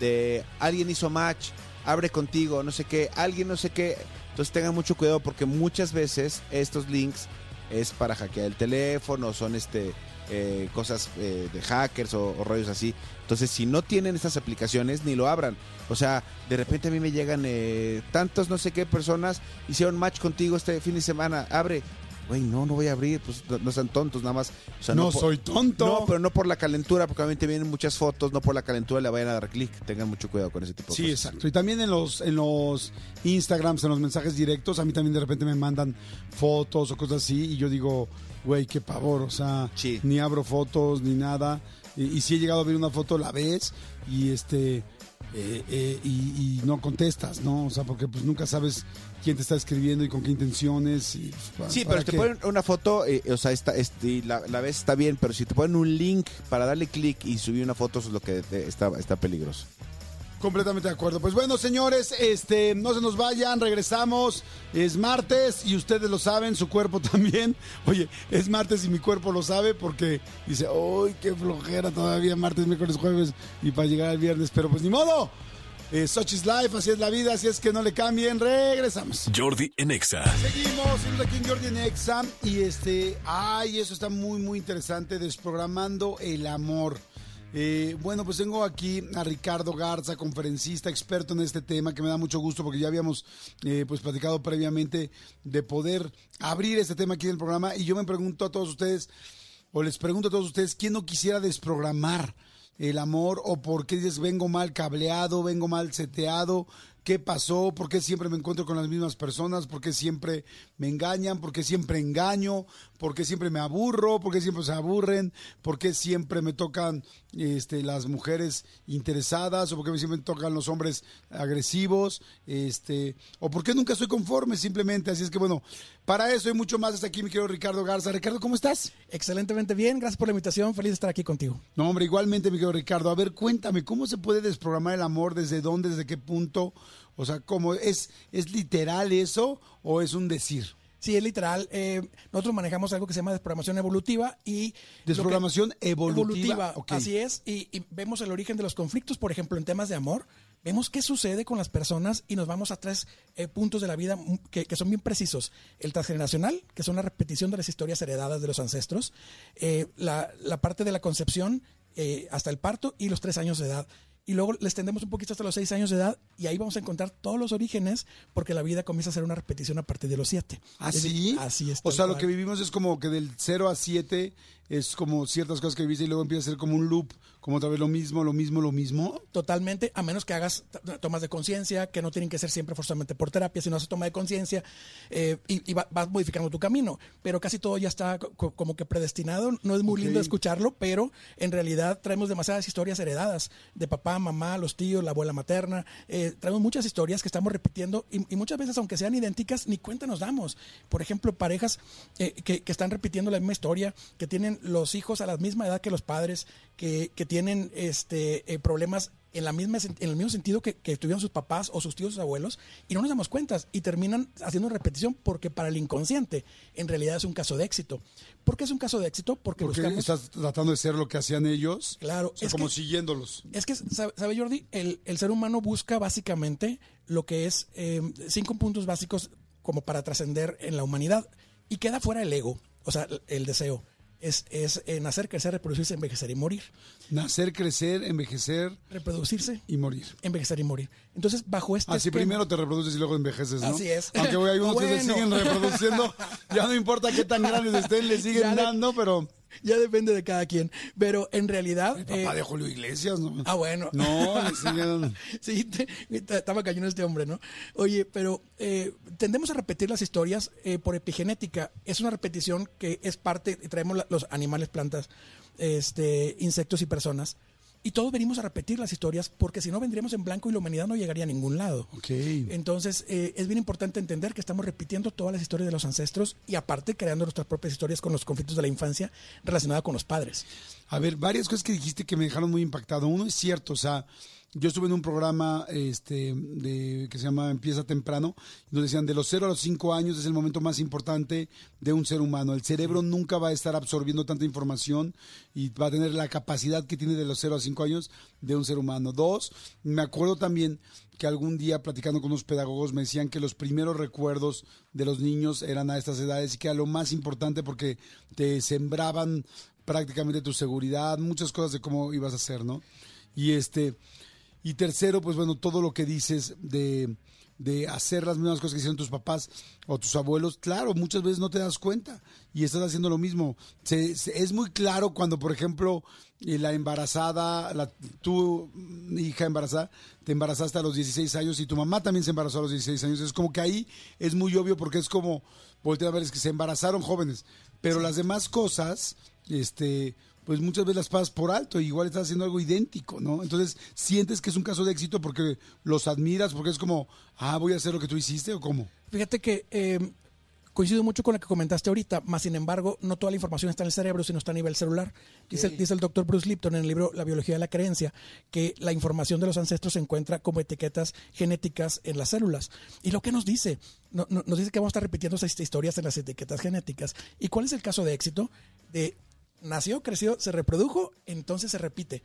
de alguien hizo match, abre contigo, no sé qué, alguien no sé qué. Entonces tengan mucho cuidado porque muchas veces estos links es para hackear el teléfono, son este eh, cosas de hackers o, o rollos así. Entonces, si no tienen estas aplicaciones, ni lo abran. O sea, de repente a mí me llegan tantos no sé qué personas hicieron match contigo este fin de semana. Abre. Güey, no, no voy a abrir. Pues no, no sean tontos, nada más. O sea, no soy tonto. No, pero no por la calentura, porque obviamente vienen muchas fotos. No por la calentura le vayan a dar clic. Tengan mucho cuidado con ese tipo de Sí, cosas. exacto. Y también en los, en los Instagrams, en los mensajes directos, a mí también de repente me mandan fotos o cosas así y yo digo, güey, qué pavor, o sea, Sí. ni abro fotos ni nada. Y, y si he llegado a ver una foto, la ves y este eh, eh, y, y no contestas, ¿no? O sea, porque pues nunca sabes quién te está escribiendo y con qué intenciones. Y, pues, ¿para- Sí, pero te qué? ponen una foto, eh, o sea, está, este, la, la ves está bien, pero si te ponen un link para darle clic y subir una foto, eso es lo que eh, está, está peligroso. Completamente de acuerdo. Pues bueno, señores, este, no se nos vayan, regresamos. Es martes y ustedes lo saben, su cuerpo también. Oye, es martes y mi cuerpo lo sabe porque dice, ¡ay, qué flojera todavía! Martes, miércoles, jueves y para llegar al viernes. Pero pues ni modo. Eh, such is life, así es la vida, así es que no le cambien. Regresamos. Jordi en Exa. Seguimos, seguimos aquí en Jordi en Exa y este, ay, eso está muy, muy interesante, desprogramando el amor. Eh, bueno, pues tengo aquí a Ricardo Garza, conferencista, experto en este tema, que me da mucho gusto porque ya habíamos eh, pues platicado previamente de poder abrir este tema aquí en el programa y yo me pregunto a todos ustedes, o les pregunto a todos ustedes, ¿quién no quisiera desprogramar el amor o por qué dices vengo mal cableado, vengo mal seteado? ¿Qué pasó? ¿Por qué siempre me encuentro con las mismas personas? ¿Por qué siempre me engañan? ¿Por qué siempre engaño? ¿Por qué siempre me aburro? ¿Por qué siempre se aburren? ¿Por qué siempre me tocan este, las mujeres interesadas? ¿O por qué siempre me tocan los hombres agresivos? Este, ¿O por qué nunca estoy conforme simplemente? Así es que bueno, para eso y mucho más está aquí mi querido Ricardo Garza. Ricardo, ¿cómo estás? Excelentemente bien, gracias por la invitación, feliz de estar aquí contigo. No, hombre, igualmente, mi querido Ricardo. A ver, cuéntame, ¿cómo se puede desprogramar el amor? ¿Desde dónde? ¿Desde qué punto? O sea, ¿cómo es, es literal eso o es un decir? Sí, es literal. eh, nosotros manejamos algo que se llama desprogramación evolutiva y... Desprogramación que- evolutiva. Así es, y, y vemos el origen de los conflictos, por ejemplo, en temas de amor. Vemos qué sucede con las personas y nos vamos a tres eh, puntos de la vida que, que son bien precisos. El transgeneracional, que son la repetición de las historias heredadas de los ancestros. eh, la, la parte de la concepción eh, hasta el parto y los tres años de edad. Y luego les tendemos un poquito hasta los 6 años de edad y ahí vamos a encontrar todos los orígenes porque la vida comienza a ser una repetición a partir de los 7. ¿Así? Así es. ¿Ah, O sea, lo que vivimos es como que del 0 a 7 es como ciertas cosas que viviste y luego empieza a ser como un loop, como otra vez lo mismo, lo mismo, lo mismo. Totalmente, a menos que hagas tomas de conciencia, que no tienen que ser siempre forzosamente por terapia, sino haces toma de conciencia eh, y, y va- vas modificando tu camino. Pero casi todo ya está co- co- como que predestinado. No es muy lindo escucharlo, pero en realidad traemos demasiadas historias heredadas de papá, mamá, los tíos, la abuela materna. Eh, traemos muchas historias que estamos repitiendo y, y muchas veces, aunque sean idénticas, ni cuenta nos damos. Por ejemplo, parejas eh, que, que están repitiendo la misma historia, que tienen los hijos a la misma edad que los padres, que, que tienen este, eh, problemas en, la misma, en el mismo sentido que, que tuvieron sus papás o sus tíos, sus abuelos, y no nos damos cuenta y terminan haciendo repetición porque para el inconsciente en realidad es un caso de éxito. ¿Por qué es un caso de éxito? Porque, Porque buscamos... estás tratando de ser lo que hacían ellos. Claro, O sea, es como que- siguiéndolos. Es que, sabe, sabe, Jordi, el, el ser humano busca básicamente lo que es eh, cinco puntos básicos como para trascender en la humanidad y queda fuera el ego, o sea, el, el deseo. Es, es eh, nacer, crecer, reproducirse, envejecer y morir. Nacer, crecer, envejecer Reproducirse, y morir. envejecer y morir. Entonces, bajo este Así esquema- primero te reproduces y luego envejeces, ¿no? Así es. Aunque hay unos que se siguen reproduciendo, ya no importa qué tan grandes estén, le siguen Ya dando, pero... Ya depende de cada quien. Pero en realidad... Papá eh, de Julio Iglesias, ¿no? Ah, bueno. No. Sí, te- estaba cañón este hombre, ¿no? Oye, pero eh, tendemos a repetir las historias eh, por epigenética. Es una repetición que es parte, traemos la- los animales, plantas, este, insectos y personas. Y todos venimos a repetir las historias porque si no vendríamos en blanco y la humanidad no llegaría a ningún lado. Ok. Entonces, eh, es bien importante entender que estamos repitiendo todas las historias de los ancestros y aparte creando nuestras propias historias con los conflictos de la infancia relacionadas con los padres. A ver, varias cosas que dijiste que me dejaron muy impactado. Uno es cierto, o sea, yo estuve en un programa este, de, que se llama Empieza Temprano, donde decían de los 0 a los 5 años es el momento más importante de un ser humano. El cerebro nunca va a estar absorbiendo tanta información y va a tener la capacidad que tiene de los 0 a 5 años de un ser humano. Dos, me acuerdo también que algún día platicando con unos pedagogos me decían que los primeros recuerdos de los niños eran a estas edades y que era lo más importante porque te sembraban prácticamente tu seguridad, muchas cosas de cómo ibas a hacer, ¿no? Y este y tercero, pues bueno, todo lo que dices de, de hacer las mismas cosas que hicieron tus papás o tus abuelos, claro, muchas veces no te das cuenta y estás haciendo lo mismo. Se- se- es muy claro cuando, por ejemplo, eh, la embarazada, la, tu hija embarazada, te embarazaste a los 16 años y tu mamá también se embarazó a los 16 años. Es como que ahí es muy obvio porque es como, voltea a ver, es que se embarazaron jóvenes, pero las demás cosas, este pues muchas veces las pasas por alto y igual estás haciendo algo idéntico, ¿no? Entonces sientes que es un caso de éxito porque los admiras, porque es como, ah, voy a hacer lo que tú hiciste o cómo. Fíjate que eh, coincido mucho con lo que comentaste ahorita, más sin embargo, no toda la información está en el cerebro, sino está a nivel celular. Dice, dice el doctor Bruce Lipton en el libro La biología de la creencia que la información de los ancestros se encuentra como etiquetas genéticas en las células. ¿Y lo que nos dice? No- no- nos dice que vamos a estar repitiendo esas historias en las etiquetas genéticas. ¿Y cuál es el caso de éxito? De nació, creció, se reprodujo, entonces se repite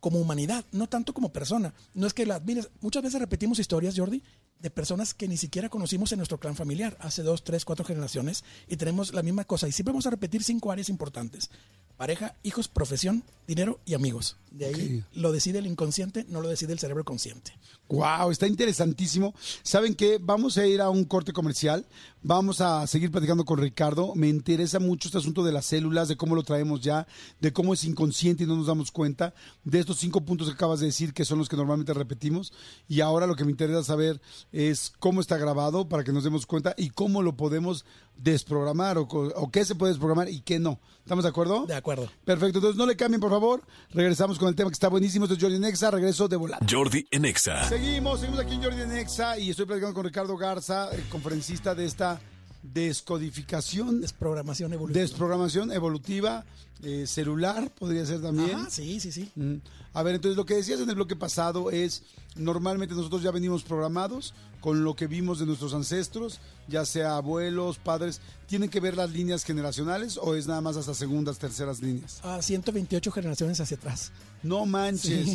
como humanidad, no tanto como persona. No es que la admires. Muchas veces repetimos historias, Jordi, de personas que ni siquiera conocimos en nuestro clan familiar hace dos, tres, cuatro generaciones y tenemos la misma cosa. Y siempre vamos a repetir cinco áreas importantes. Pareja, hijos, profesión, dinero y amigos. De ahí lo decide el inconsciente, no lo decide el cerebro consciente. Wow, está interesantísimo. ¿Saben qué? Vamos a ir a un corte comercial. Vamos a seguir platicando con Ricardo. Me interesa mucho este asunto de las células, de cómo lo traemos ya, de cómo es inconsciente y no nos damos cuenta, de estos cinco puntos que acabas de decir, que son los que normalmente repetimos. Y ahora lo que me interesa saber es cómo está grabado para que nos demos cuenta y cómo lo podemos desprogramar o, qué se puede desprogramar y qué no. ¿Estamos de acuerdo? De acuerdo. Perfecto, entonces no le cambien, por favor. Regresamos con el tema que está buenísimo. Esto es Jordi Nexa, regreso de volada. Jordi en Exa. Seguimos, seguimos aquí en Jordi Nexa y estoy platicando con Ricardo Garza, el conferencista de esta descodificación, Desprogramación evolutiva. desprogramación evolutiva eh, celular, podría ser también. Ajá, sí, sí, sí. Mm. A ver, entonces lo que decías en el bloque pasado es, normalmente nosotros ya venimos programados con lo que vimos de nuestros ancestros, ya sea abuelos, padres, ¿tienen que ver las líneas generacionales o es nada más hasta segundas, terceras líneas? A 128 generaciones hacia atrás. No manches.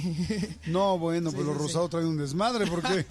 No, bueno, pues los rosados traen un desmadre porque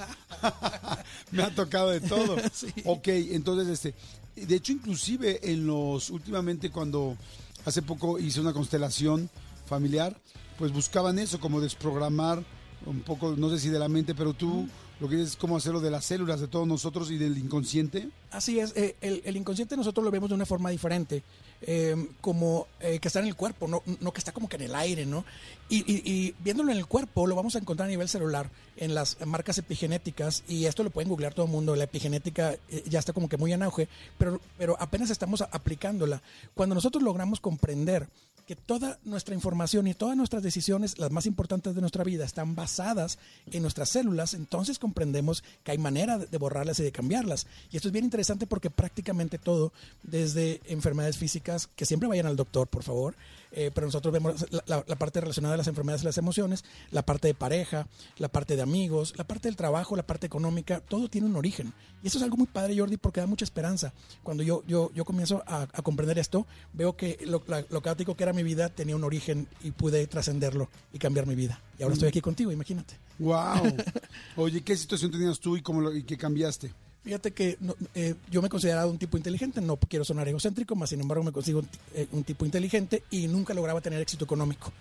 me ha tocado de todo. Ok, entonces, este, de hecho, inclusive en los, últimamente cuando hace poco hice una constelación familiar, pues buscaban eso, como desprogramar un poco, no sé si de la mente, pero tú lo que es como hacerlo de las células de todos nosotros y del inconsciente. Así es, eh, el, el inconsciente nosotros lo vemos de una forma diferente, eh, como eh, que está en el cuerpo, no, no que está como que en el aire, ¿no? Y, y- y viéndolo en el cuerpo lo vamos a encontrar a nivel celular, en las marcas epigenéticas, y esto lo pueden googlear todo el mundo, la epigenética ya está como que muy en auge, pero, pero apenas estamos aplicándola. Cuando nosotros logramos comprender que toda nuestra información y todas nuestras decisiones, las más importantes de nuestra vida, están basadas en nuestras células, entonces comprendemos que hay manera de borrarlas y de cambiarlas. Y esto es bien interesante porque prácticamente todo, desde enfermedades físicas, que siempre vayan al doctor, por favor, eh, pero nosotros vemos la, la- la parte relacionada a las enfermedades y las emociones, la parte de pareja, la parte de amigos, la parte del trabajo, la parte económica, todo tiene un origen. Y eso es algo muy padre, Jordi, porque da mucha esperanza. Cuando yo, yo, yo comienzo a, a comprender esto, veo que lo, la- lo caótico que era mi vida tenía un origen y pude trascenderlo y cambiar mi vida. Y ahora estoy aquí contigo, imagínate. Wow. Oye, ¿qué situación tenías tú y cómo lo, y qué cambiaste? Fíjate que no- eh, yo me he considerado un tipo inteligente, no quiero sonar egocéntrico, más sin embargo me consigo un, eh, un tipo inteligente y nunca lograba tener éxito económico.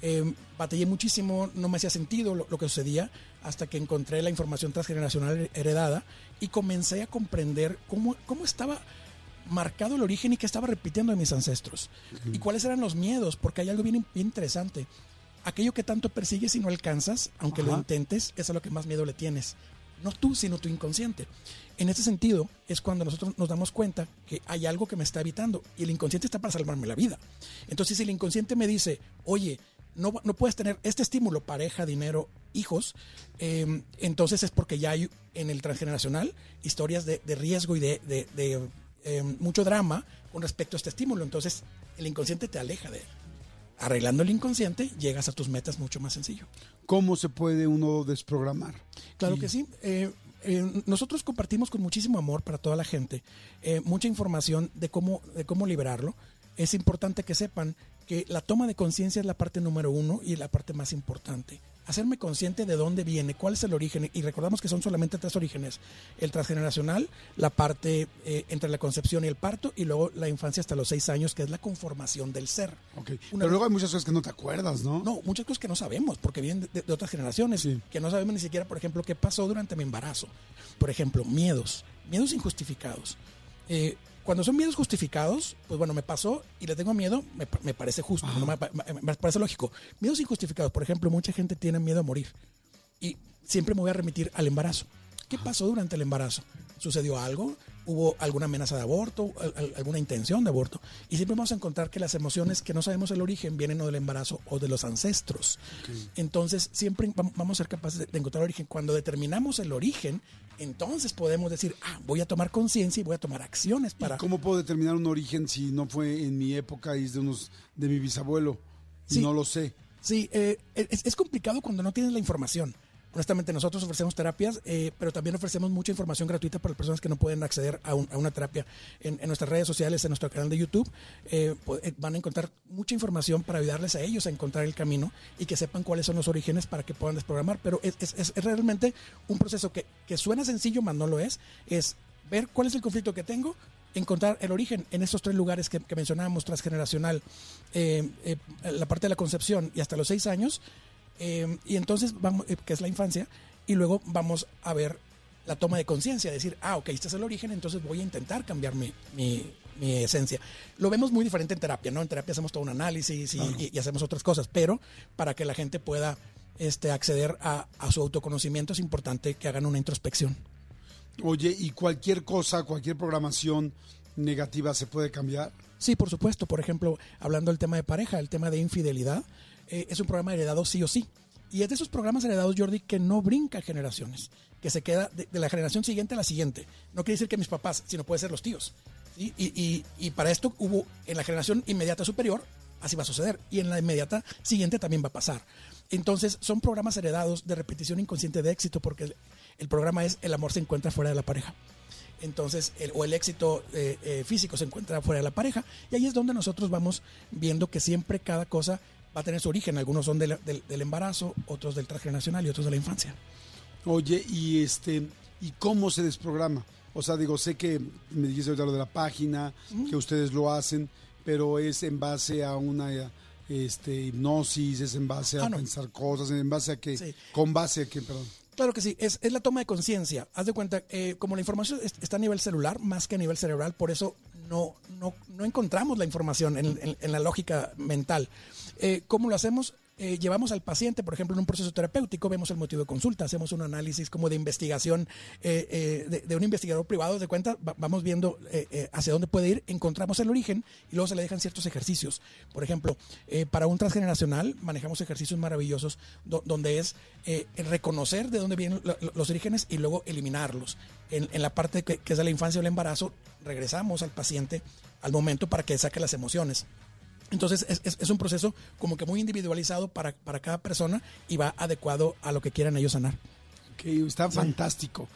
Eh, batallé muchísimo, no me hacía sentido lo, lo que sucedía hasta que encontré la información transgeneracional heredada y comencé a comprender cómo, cómo estaba marcado el origen y qué estaba repitiendo de mis ancestros. Y cuáles eran los miedos, porque hay algo bien, bien interesante. Aquello que tanto persigues y no alcanzas, aunque lo intentes, es a lo que más miedo le tienes. No tú, sino tu inconsciente. En ese sentido, es cuando nosotros nos damos cuenta que hay algo que me está evitando y el inconsciente está para salvarme la vida. Entonces, si el inconsciente me dice, oye, no, no puedes tener este estímulo, pareja, dinero, hijos, eh, entonces es porque ya hay en el transgeneracional historias de, de riesgo y de, de- de, eh, mucho drama con respecto a este estímulo. Entonces, el inconsciente te aleja de él. Arreglando el inconsciente, llegas a tus metas mucho más sencillo. ¿Cómo se puede uno desprogramar? Claro que sí. Eh, eh, nosotros compartimos con muchísimo amor para toda la gente eh, mucha información de cómo, de cómo liberarlo. Es importante que sepan que la toma de conciencia es la parte número uno y la parte más importante. Hacerme consciente de dónde viene, cuál es el origen. Y recordamos que son solamente tres orígenes. El transgeneracional, la parte eh, entre la concepción y el parto, y luego la infancia hasta los seis años, que es la conformación del ser. Una Pero luego hay muchas cosas que no te acuerdas, ¿no? no, muchas cosas que no sabemos, porque vienen de, de otras generaciones, Sí. que no sabemos ni siquiera, por ejemplo, qué pasó durante mi embarazo. Por ejemplo, miedos, miedos injustificados. Eh, cuando son miedos justificados, pues bueno, me pasó y le tengo miedo, me, me parece justo, no me, me- me parece lógico. Miedos injustificados, por ejemplo, mucha gente tiene miedo a morir y siempre me voy a remitir al embarazo. ¿Qué pasó durante el embarazo? ¿Sucedió algo? ¿Hubo alguna amenaza de aborto? ¿Al- al- ¿Alguna intención de aborto? Y siempre vamos a encontrar que las emociones que no sabemos el origen vienen o del embarazo o de los ancestros. Entonces, siempre vam- vamos a ser capaces de encontrar el origen. Cuando determinamos el origen, entonces podemos decir, ah, voy a tomar conciencia y voy a tomar acciones para... ¿Y ¿Cómo puedo determinar un origen si no fue en mi época y es de unos de mi bisabuelo? Sí. no lo sé. Sí, eh, es, es complicado cuando no tienes la información. Honestamente, nosotros ofrecemos terapias, eh, pero también ofrecemos mucha información gratuita para las personas que no pueden acceder a, un- a una terapia. En, nuestras redes sociales, en nuestro canal de YouTube, eh, pu- eh, van a encontrar mucha información para ayudarles a ellos a encontrar el camino y que sepan cuáles son los orígenes para que puedan desprogramar. Pero es, es- es realmente un proceso que, que suena sencillo, mas no lo es. Es ver cuál es el conflicto que tengo, encontrar el origen en estos tres lugares que, mencionábamos, transgeneracional, eh, la parte de la concepción y hasta los seis años, eh, y entonces vamos, eh, que es la infancia, y luego vamos a ver la toma de conciencia, decir, ah, ok, este es el origen, entonces voy a intentar cambiar mi, mi, mi esencia. Lo vemos muy diferente en terapia, ¿no? En terapia hacemos todo un análisis y, y- y hacemos otras cosas, pero para que la gente pueda este, acceder a, a su autoconocimiento es importante que hagan una introspección. Oye, ¿y cualquier cosa, cualquier programación negativa se puede cambiar? Sí, por supuesto. Por ejemplo, hablando del tema de pareja, el tema de infidelidad, eh, es un programa heredado sí o sí. Y es de esos programas heredados, Jordi, que no brinca generaciones, que se queda de, la generación siguiente a la siguiente. No quiere decir que mis papás, sino puede ser los tíos. Y, y- y para esto hubo en la generación inmediata superior, así va a suceder. Y en la inmediata siguiente también va a pasar. Entonces, son programas heredados de repetición inconsciente de éxito, porque el, programa es el amor se encuentra fuera de la pareja entonces o el éxito eh, eh, físico se encuentra fuera de la pareja y ahí es donde nosotros vamos viendo que siempre cada cosa va a tener su origen algunos son del, del- del embarazo otros del transgeneracional y otros de la infancia Oye, y este, ¿y cómo se desprograma? O sea, digo, sé que me dijiste ahorita lo de la página, que ustedes lo hacen, pero es en base a una este, hipnosis, es en base a Ah, no. pensar cosas, en base a que, Sí. con base a que, perdón. Claro que sí, es, es la toma de conciencia. Haz de cuenta, eh, como la información es- está a nivel celular más que a nivel cerebral, por eso no, no, no encontramos la información en, en- la lógica mental. Eh, ¿Cómo lo hacemos? Eh, llevamos al paciente, por ejemplo, en un proceso terapéutico, vemos el motivo de consulta, hacemos un análisis como de investigación eh, eh, de, de un investigador privado, de cuenta, va- vamos viendo eh, eh, hacia dónde puede ir, encontramos el origen y luego se le dejan ciertos ejercicios. Por ejemplo, para un transgeneracional manejamos ejercicios maravillosos do- donde es reconocer de dónde vienen lo- lo- los orígenes y luego eliminarlos. En, en la parte que, es la infancia o el embarazo, regresamos al paciente al momento para que saque las emociones. Entonces es, es- es un proceso como que muy individualizado para, para cada persona y va adecuado a lo que quieran ellos sanar. Que está fantástico.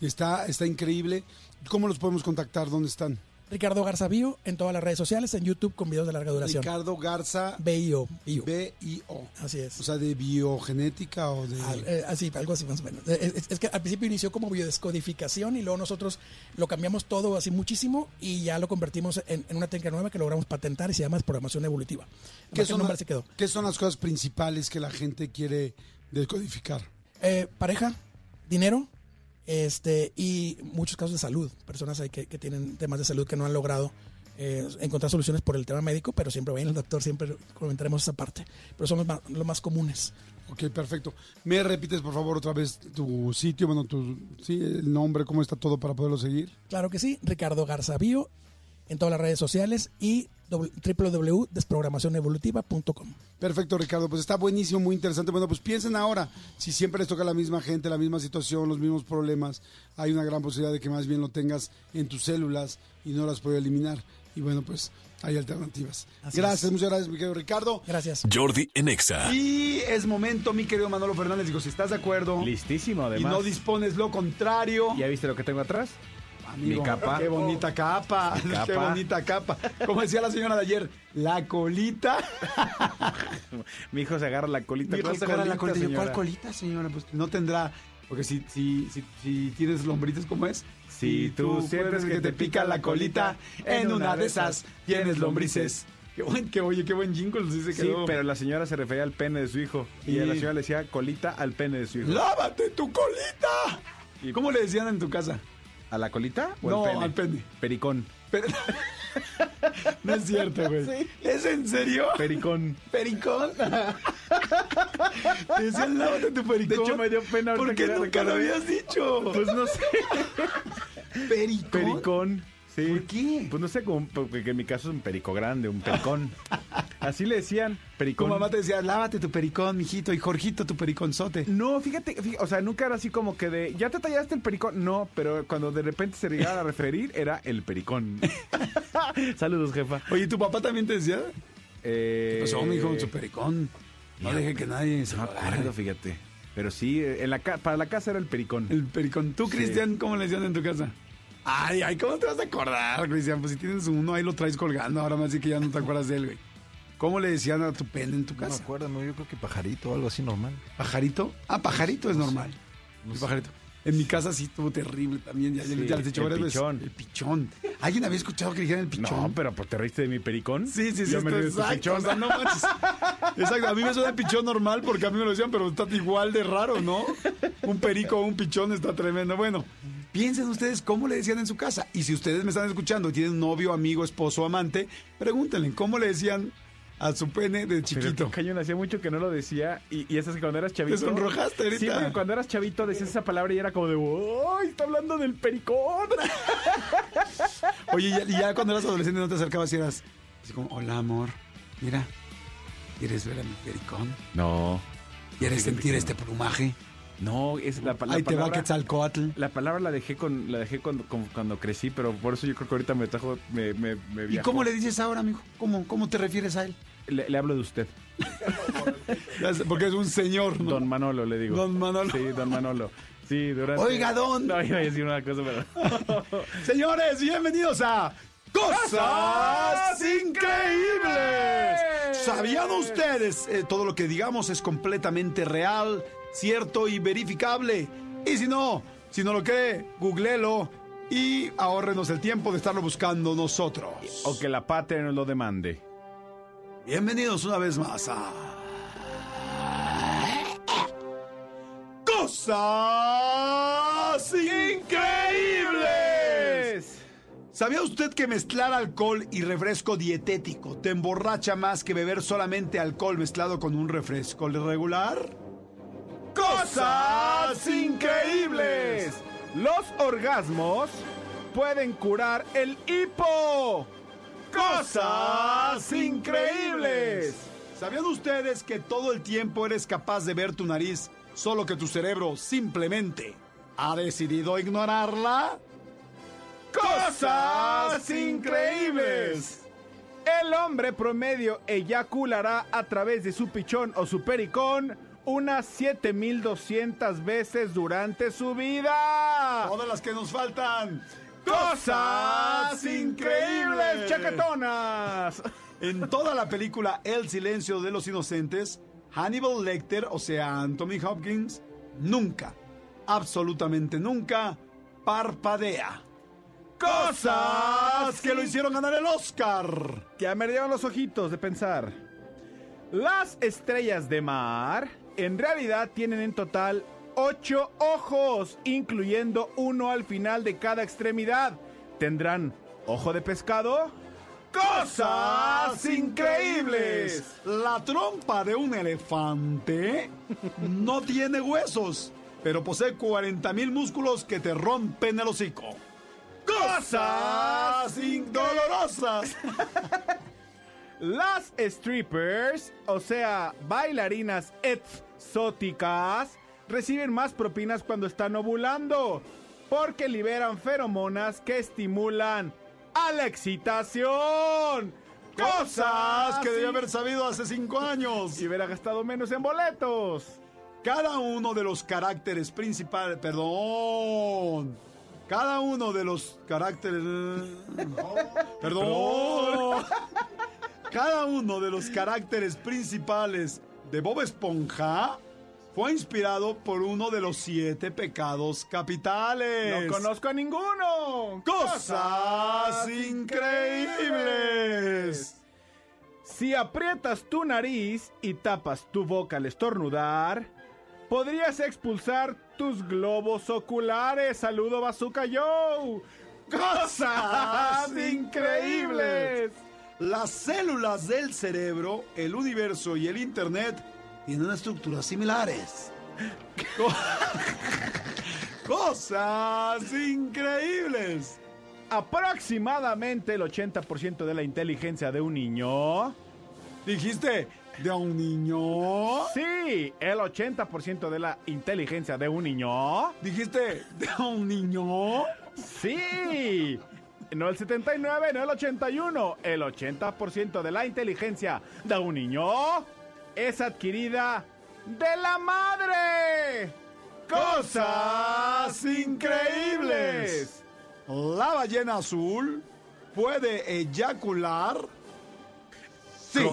Está, está increíble. ¿Cómo los podemos contactar? ¿Dónde están? Ricardo Garza Bio en todas las redes sociales, en YouTube con videos de larga duración. Ricardo Garza BIO, bio. B-I-O. Así es. O sea, de biogenética o de... Al- eh, así, algo así más o menos. Es, es que al principio inició como biodescodificación y luego nosotros lo cambiamos todo así muchísimo y ya lo convertimos en, en una técnica nueva que logramos patentar y se llama programación evolutiva. ¿Qué ¿Qué son, la- se quedó? ¿Qué son las cosas principales que la gente quiere descodificar? Eh, pareja, dinero este y muchos casos de salud. Personas ahí que, que tienen temas de salud que no han logrado eh, encontrar soluciones por el tema médico, pero siempre vayan al doctor, siempre comentaremos esa parte. Pero son los más, los más comunes. Ok, perfecto. ¿Me repites, por favor, otra vez tu sitio, bueno, tu, sí, el nombre, cómo está todo para poderlo seguir? Claro que sí, Ricardo Garza Bio en todas las redes sociales y www.desprogramacionevolutiva.com. Perfecto, Ricardo. Pues está buenísimo, muy interesante. Bueno, pues piensen ahora, si siempre les toca la misma gente, la misma situación, los mismos problemas, hay una gran posibilidad de que más bien lo tengas en tus células y no las puedes eliminar. Y bueno, pues hay alternativas. Así gracias, es. muchas gracias, mi querido Ricardo. Gracias. Jordi en Exa. Y es momento, mi querido Manolo Fernández, digo, si estás de acuerdo Listísimo, y además. no dispones lo contrario, ¿Ya viste lo que tengo atrás? Amigo, mi capa. Qué bonita capa, Mi capa. qué bonita capa. Como decía la señora de ayer, la colita. Mi hijo se agarra la colita. Mi ¿Cuál hijo se agarra la colita. Yo, ¿Cuál señora? colita, señora? Pues no tendrá. Porque si, si, si, si tienes lombrices, ¿cómo es? Si tú sientes que te pica la colita, en una de esas tienes lombrices. Qué buen, que oye, qué buen jingle sí se Sí, quedó. pero la señora se refería al pene de su hijo. Y a la señora le decía colita al pene de su hijo. ¡Lávate tu colita! Y- ¿Cómo le decían en tu casa? ¿A la colita o No, pene? al pene. Pericón. No es cierto, güey. ¿Es en serio? Pericón. ¿Pericón? Te decían, lávate tu pericón. De hecho, me dio pena ¿Por qué nunca lo habías dicho? Pues no sé. ¿Pericón? Pericón. Sí. ¿Por qué? Pues no sé, como, porque en mi caso es un perico grande, un pericón. Así le decían, Tu pericón. mamá te decía, lávate tu pericón, mijito, y Jorgito tu periconzote. No, fíjate, fí- o sea, nunca era así como que de, ¿ya te tallaste el pericón? No, pero cuando de repente se llegaba a referir, era el pericón. Saludos, jefa. Oye, ¿tu papá también te decía? Eh, ¿Qué pasó, mijo, su pericón? No deje que nadie se lo acuerdo, fíjate. Pero sí, en la ca- para la casa era el pericón. El pericón. ¿Tú, Sí. Cristian, cómo le decían en tu casa? Ay, ay, ¿cómo te vas a acordar, Cristian? Pues si tienes uno, ahí lo traes colgando. Ahora más sí que ya no te acuerdas de él, güey. ¿Cómo le decían a tu pene en tu No me casa? acuerdo, no, yo creo que pajarito o algo así normal. ¿Pajarito? Ah, pajarito es normal. El pajarito. En mi casa sí estuvo terrible también. Ya, ya- Sí, ya les he dicho el varias veces. pichón. El pichón. ¿Alguien había escuchado que dijeran el pichón? No, pero pues te reíste de mi pericón. Sí, sí, sí. Yo me de exacto, pichón. o sea, no manches. Exacto. A mí me suena pichón normal porque a mí me lo decían, pero está igual de raro, ¿no? Un perico o un pichón está tremendo. Bueno, piensen ustedes cómo le decían en su casa. Y si ustedes me están escuchando y tienen novio, amigo, esposo, amante, pregúntenle cómo le decían a su pene de chiquito. cañón, hacía mucho que no lo decía. Y, y eso es que cuando eras chavito. Te sonrojaste ahorita. Sí, porque cuando eras chavito decías esa palabra y era como de, ¡ay, está hablando del pericón! Oye, y ya, y ya cuando eras adolescente no te acercabas y eras así como, hola amor, mira, ¿quieres ver a mi pericón? No, ¿Quieres sentir este plumaje? No, es la, la Ahí te va palabra. Quetzalcoatl. La palabra la dejé con la dejé cuando, con- cuando crecí, pero por eso yo creo que ahorita me trajo, me, me, me ¿Y cómo le dices ahora, amigo? ¿Cómo, cómo te refieres a él? le, le hablo de usted? Porque es un señor, ¿no? Don Manolo, le digo. Don Manolo. Sí, don Manolo. Sí, durante... Oiga, don. No, iba a decir una cosa, pero... Señores, bienvenidos a Cosas Increíbles. ¿Sabían ustedes? eh, todo lo que digamos es completamente real, cierto y verificable. Y si no, si no lo cree, googleelo y ahórrenos el tiempo de estarlo buscando nosotros. o que la patria nos lo demande. Bienvenidos una vez más a. ¡Cosas increíbles! ¿Sabía usted que mezclar alcohol y refresco dietético te emborracha más que beber solamente alcohol mezclado con un refresco regular? ¡Cosas increíbles! Los orgasmos pueden curar el hipo. ¡Cosas increíbles! ¿Sabían ustedes que todo el tiempo eres capaz de ver tu nariz, solo que tu cerebro simplemente ha decidido ignorarla? ¡Cosas increíbles! El hombre promedio eyaculará a través de su pichón o su pericón unas 7200 veces durante su vida. Todas las que nos faltan. ¡Cosas increíbles, chaquetonas! En toda la película El silencio de los inocentes, Hannibal Lecter, o sea, Anthony Hopkins, nunca, absolutamente nunca, parpadea. Cosas que lo hicieron ganar el Oscar. Ya me los ojitos de pensar. Las estrellas de mar en realidad tienen en total ocho ojos, incluyendo uno al final de cada extremidad. ¿Tendrán ojo de pescado? ¡Cosas increíbles! La trompa de un elefante no tiene huesos, pero posee 40 mil músculos que te rompen el hocico. ¡Cosas indolorosas! Las strippers, o sea, bailarinas exóticas, reciben más propinas cuando están ovulando, porque liberan feromonas que estimulan a la excitación. Cosas que debía haber sabido hace cinco años. Y hubiera gastado menos en boletos. Cada uno de los caracteres principales, perdón. Cada uno de los caracteres, perdón. Cada uno de los caracteres principales de Bob Esponja fue inspirado por uno de los siete pecados capitales. No conozco a ninguno. Cosas increíbles. Si aprietas tu nariz y tapas tu boca al estornudar, podrías expulsar tus globos oculares. Saludo Bazooka Joe. Cosas increíbles. Las células del cerebro, el universo y el Internet tienen estructuras similares. Co- Cosas increíbles. Aproximadamente el 80% de la inteligencia de un niño. ¿Dijiste de un niño? Sí, el 80% de la inteligencia de un niño. ¿Dijiste de un niño? Sí. No el 79, no el 81. El 80% de la inteligencia de un niño es adquirida de la madre. Cosas increíbles. La ballena azul puede eyacular. Sí.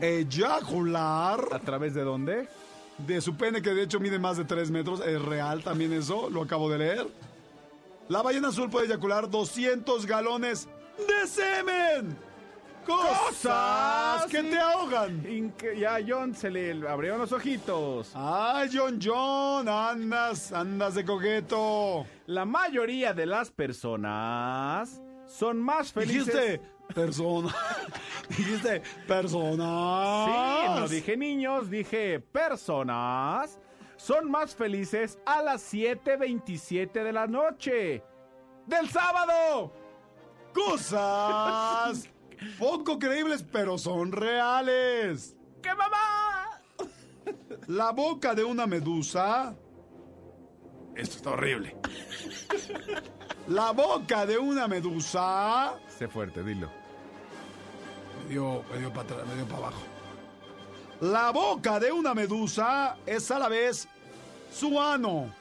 Eyacular ¿A través de dónde? de su pene, que de hecho mide más de 3 metros. Es real también eso, lo acabo de leer. La ballena azul puede eyacular 200 galones de semen. Cosas que te ahogan. Inque- ya a John se le abrieron los ojitos. Ay, John John, andas, andas de coqueto. La mayoría de las personas son más felices. Dijiste persona. Dijiste personas. Sí, no dije niños, dije personas. Son más felices a las 7.27 de la noche. ¡Del sábado! Cosas poco creíbles, pero son reales. ¡Qué mamá! La boca de una medusa. Esto está horrible. La boca de una medusa. Sé fuerte, dilo. Me dio, me dio para atrás, me dio para abajo. La boca de una medusa es a la vez su ano.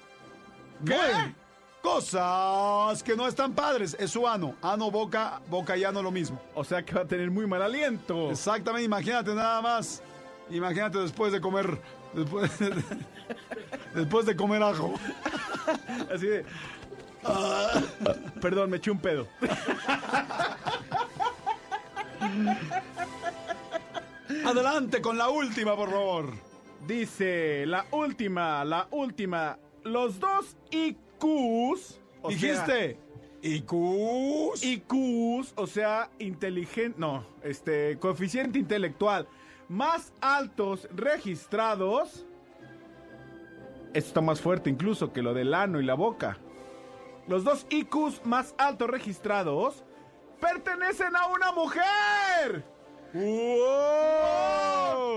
¿Qué? Cosas que no están padres. Es su ano. Ano, boca, boca y ano lo mismo. O sea que va a tener muy mal aliento. Exactamente, imagínate nada más. Imagínate después de comer. Después de, después de comer ajo. Así de. Perdón, me eché un pedo. Adelante con la última, por favor. Dice la última, la última. Los dos IQs. o Dijiste. IQs. IQs, o sea, inteligente. No, este, coeficiente intelectual más altos registrados. Esto está más fuerte incluso que lo del ano y la boca. Los dos IQs más altos registrados pertenecen a una mujer. ¡Wow!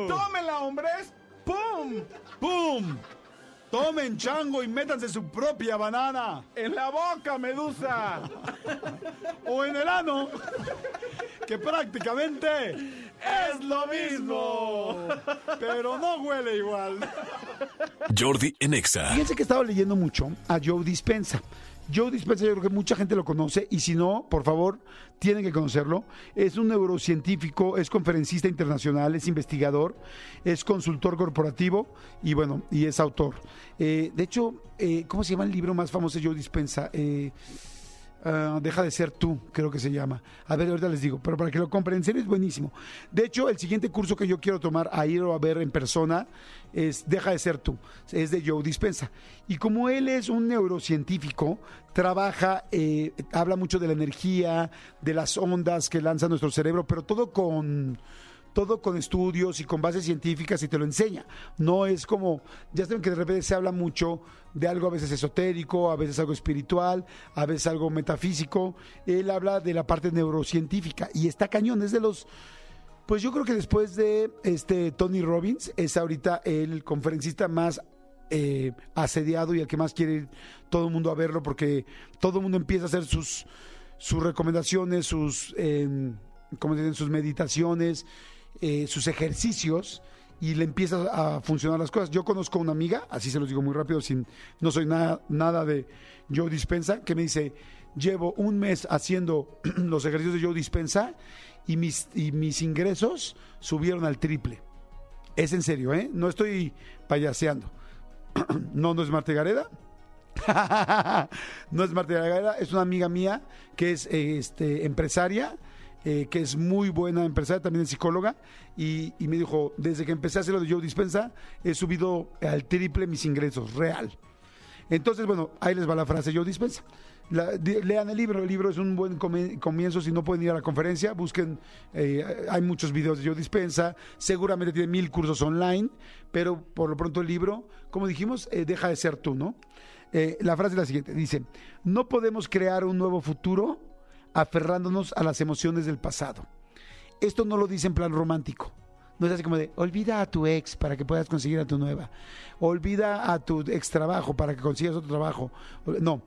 ¡Tómenla, hombres! ¡Pum! ¡Pum! Tomen chango y métanse su propia banana. ¡En la boca, medusa! O en el ano. Que prácticamente es lo mismo. Pero no huele igual. Jordi en Exa. Fíjense que estaba leyendo mucho a Joe Dispensa. Joe Dispensa yo creo que mucha gente lo conoce y si no, por favor, tienen que conocerlo. Es un neurocientífico, es conferencista internacional, es investigador, es consultor corporativo y bueno, y es autor. Eh, de hecho, eh, ¿cómo se llama el libro más famoso de Joe Dispensa? Eh, Ah, deja de ser tú, creo que se llama. A ver, ahorita les digo, pero para que lo compren, en serio es buenísimo. De hecho, el siguiente curso que yo quiero tomar a ir o a ver en persona es Deja de ser tú, es de Joe Dispensa. Y como él es un neurocientífico, trabaja, eh, habla mucho de la energía, de las ondas que lanza nuestro cerebro, pero todo con todo con estudios y con bases científicas y te lo enseña. No es como, ya saben que de repente se habla mucho de algo a veces esotérico, a veces algo espiritual, a veces algo metafísico. Él habla de la parte neurocientífica y está cañón, es de los... Pues yo creo que después de este Tony Robbins es ahorita el conferencista más eh, asediado y el que más quiere ir todo el mundo a verlo porque todo el mundo empieza a hacer sus, sus recomendaciones, sus, eh, ¿cómo dicen? sus meditaciones, eh, sus ejercicios y le empieza a funcionar las cosas. Yo conozco una amiga, así se los digo muy rápido, sin, no soy nada, nada de Joe Dispensa, que me dice, llevo un mes haciendo los ejercicios de Joe Dispensa y mis, y mis ingresos subieron al triple. Es en serio, ¿eh? No estoy payaseando. no, no es Marta Gareda. no es Marta Gareda, es una amiga mía que es este, empresaria eh, que es muy buena empresaria, también es psicóloga, y, me dijo, desde que empecé a hacer lo de Joe Dispensa, he subido al triple mis ingresos, real. Entonces, bueno, ahí les va la frase Joe Dispensa. Lean el libro, el libro es un buen comienzo, si no pueden ir a la conferencia, busquen, eh, hay muchos videos de Joe Dispensa, seguramente tiene mil cursos online, pero por lo pronto el libro, como dijimos, eh, deja de ser tú, ¿no? La frase es la siguiente, dice, no podemos crear un nuevo futuro aferrándonos a las emociones del pasado. Esto no lo dice en plan romántico. No es así como de, olvida a tu ex para que puedas conseguir a tu nueva. Olvida a tu ex trabajo para que consigas otro trabajo. No,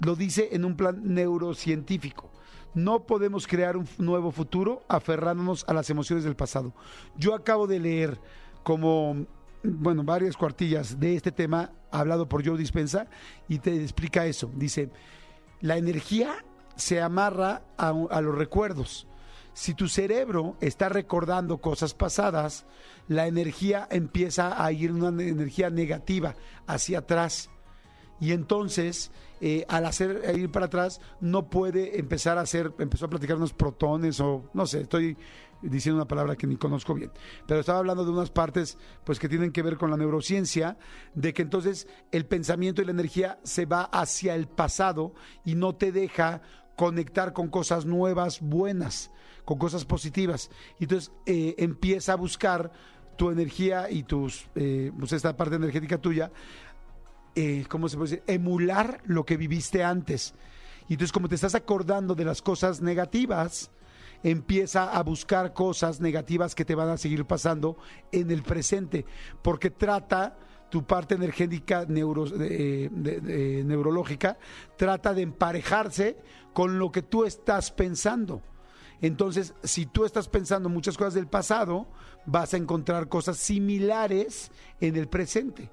lo dice en un plan neurocientífico. No podemos crear un nuevo futuro aferrándonos a las emociones del pasado. Yo acabo de leer como, bueno, varias cuartillas de este tema hablado por Joe Dispensa y te explica eso. Dice, la energía se amarra a, los recuerdos. Si tu cerebro está recordando cosas pasadas, la energía empieza a ir una ne- energía negativa hacia atrás. Y entonces, eh, al hacer a ir para atrás, no puede empezar a hacer, empezó a platicar unos protones o no sé, estoy diciendo una palabra que ni conozco bien, pero estaba hablando de unas partes pues que tienen que ver con la neurociencia, de que entonces el pensamiento y la energía se va hacia el pasado y no te deja conectar con cosas nuevas, buenas, con cosas positivas. Y entonces eh, empieza a buscar tu energía y tus, eh, pues esta parte energética tuya eh, ¿cómo se puede decir? Emular lo que viviste antes. Y entonces, como te estás acordando de las cosas negativas, empieza a buscar cosas negativas que te van a seguir pasando en el presente, porque trata tu parte energética neurológica, trata de emparejarse con lo que tú estás pensando. Entonces, si tú estás pensando muchas cosas del pasado, vas a encontrar cosas similares en el presente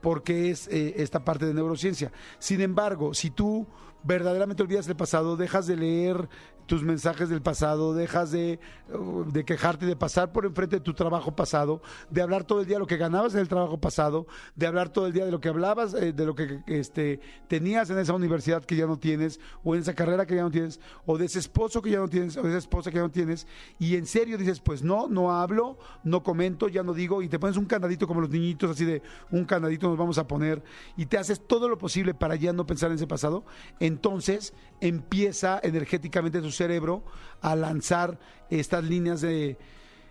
porque es eh, esta parte de neurociencia. Sin embargo, si tú verdaderamente olvidas el pasado, dejas de leer tus mensajes del pasado, dejas de, uh, de quejarte, de pasar por enfrente de tu trabajo pasado, de hablar todo el día de lo que ganabas en el trabajo pasado, de hablar todo el día de lo que hablabas, eh, de lo que este, tenías en esa universidad que ya no tienes, o en esa carrera que ya no tienes, o de ese esposo que ya no tienes, o de esa esposa que ya no tienes, y en serio dices, pues no, no hablo, no comento, ya no digo, y te pones un candadito como los niñitos, así de un candadito nos vamos a poner, y te haces todo lo posible para ya no pensar en ese pasado, entonces empieza energéticamente cerebro a lanzar estas líneas de,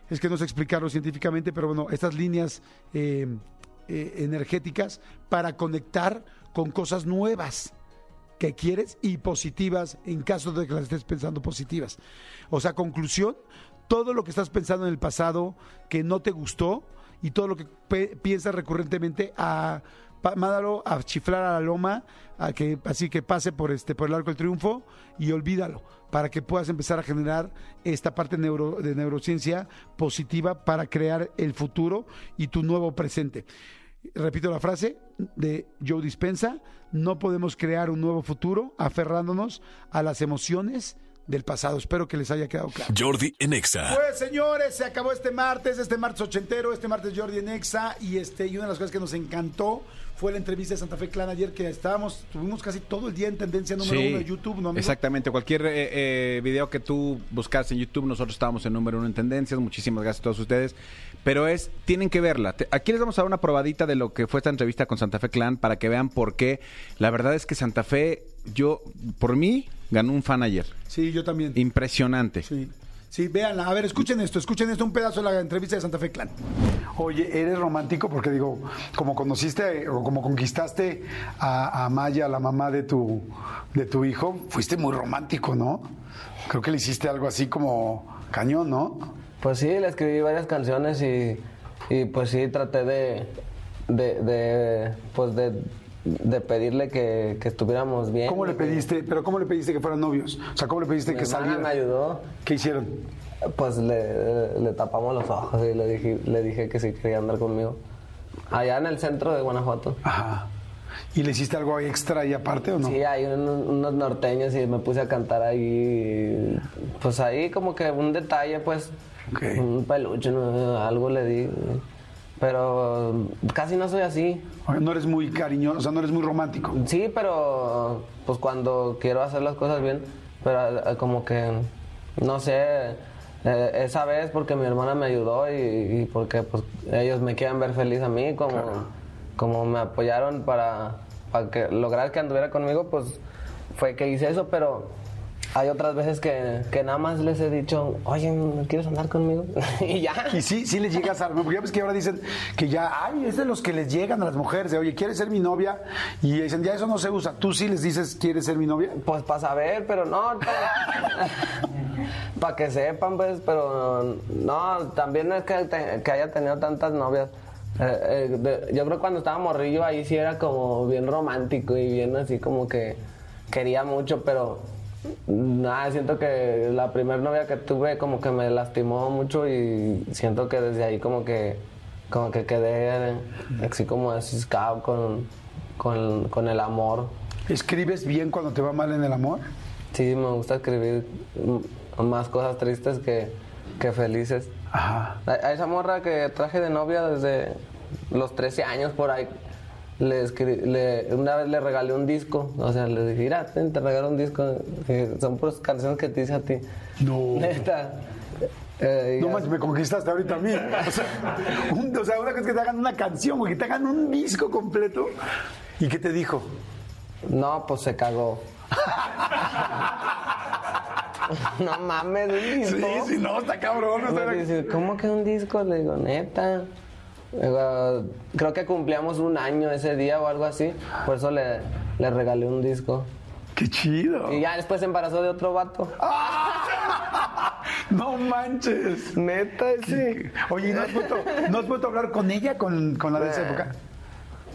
es que no sé explicarlo científicamente, pero bueno, estas líneas eh, eh, energéticas para conectar con cosas nuevas que quieres y positivas en caso de que las estés pensando positivas. O sea, conclusión, todo lo que estás pensando en el pasado que no te gustó y todo lo que piensas recurrentemente a mándalo a chiflar a la loma, a que así que pase por este por el arco del triunfo y olvídalo para que puedas empezar a generar esta parte neuro- de neurociencia positiva para crear el futuro y tu nuevo presente. Repito la frase de Joe Dispensa, no podemos crear un nuevo futuro aferrándonos a las emociones del pasado. Espero que les haya quedado claro. Jordi en Exa. Pues señores, se acabó este martes, este martes ochentero, este martes Jordi en Exa y este y una de las cosas que nos encantó fue la entrevista de Santa Fe Clan ayer que estábamos, tuvimos casi todo el día en tendencia número Sí, uno de YouTube, ¿no amigo? Exactamente, cualquier eh, eh, video que tú buscas en YouTube, nosotros estábamos en número uno en tendencias. Muchísimas gracias a todos ustedes. Pero es, tienen que verla. Aquí les vamos a dar una probadita de lo que fue esta entrevista con Santa Fe Clan para que vean por qué. La verdad es que Santa Fe, yo, por mí, ganó un fan ayer. Sí, yo también. Impresionante. Sí. Sí, véanla. A ver, escuchen esto, escuchen esto, un pedazo de la entrevista de Santa Fe Clan. Oye, eres romántico porque digo, como conociste o como conquistaste a, a Maya, la mamá de tu, de tu hijo, fuiste muy romántico, ¿no? Creo que le hiciste algo así como cañón, ¿no? Pues sí, le escribí varias canciones y, y pues sí, traté de, de, de, pues de, de pedirle que, que estuviéramos bien. ¿Cómo le pediste, pero cómo le pediste que fueran novios? O sea, ¿cómo le pediste Mi que hermana saliera? me ayudó. ¿Qué hicieron? Pues le, le tapamos los ojos y le dije, le dije que sí quería andar conmigo. Allá en el centro de Guanajuato. Ajá. ¿Y le hiciste algo extra ahí aparte o no? Sí, hay un- unos norteños y me puse a cantar ahí. Pues ahí como que un detalle, pues. Ok. Un peluche, algo le di. Pero casi no soy así. No eres muy cariñoso, o sea, no eres muy romántico. Sí, pero pues cuando quiero hacer las cosas bien, pero eh, como que, no sé, eh, esa vez porque mi hermana me ayudó y, y porque pues ellos me quieren ver feliz a mí, como, como me apoyaron para, para que lograr que anduviera conmigo, pues fue que hice eso, pero hay otras veces que, que nada más les he dicho, oye, ¿no ¿quieres andar conmigo? y ya. Y sí, sí les llegas a... Porque ya ves que ahora dicen que ya, ay, es de los que les llegan a las mujeres, de, oye, ¿quieres ser mi novia? Y dicen, ya eso no se usa. ¿Tú sí les dices, ¿quieres ser mi novia? Pues para saber, pero no. Para que sepan, pues, pero no, también no es que, te- que haya tenido tantas novias. Eh, eh, de- yo creo que cuando estaba morrillo ahí sí era como bien romántico y bien así como que quería mucho, pero nada, siento que la primera novia que tuve como que me lastimó mucho y siento que desde ahí como que como que quedé así como asiscado con, con, con el amor. ¿Escribes bien cuando te va mal en el amor? Sí, me gusta escribir más cosas tristes que, que felices. Ajá. A, a esa morra que traje de novia desde los 13 años por ahí, le, le- una vez le regalé un disco. O sea, le dije, mira, ten, te regalo un disco. que son puras canciones que te dice a ti. No. Neta. Eh, No manches, me conquistaste ahorita a mí. O sea, un- o sea, una cosa es que te hagan una canción, güey, que te hagan un disco completo. ¿Y qué te dijo? No, pues se cagó. no mames, un disco. Sí, sí, no, está cabrón. o dice, ¿cómo que un disco? Le digo, neta. Digo, creo que cumplíamos un año ese día o algo así. Por eso le, le regalé un disco. Qué chido. Y ya después se embarazó de otro vato. No manches. Neta, sí. Oye, ¿no has vuelto, ¿no has a hablar con ella, con, con la de esa época?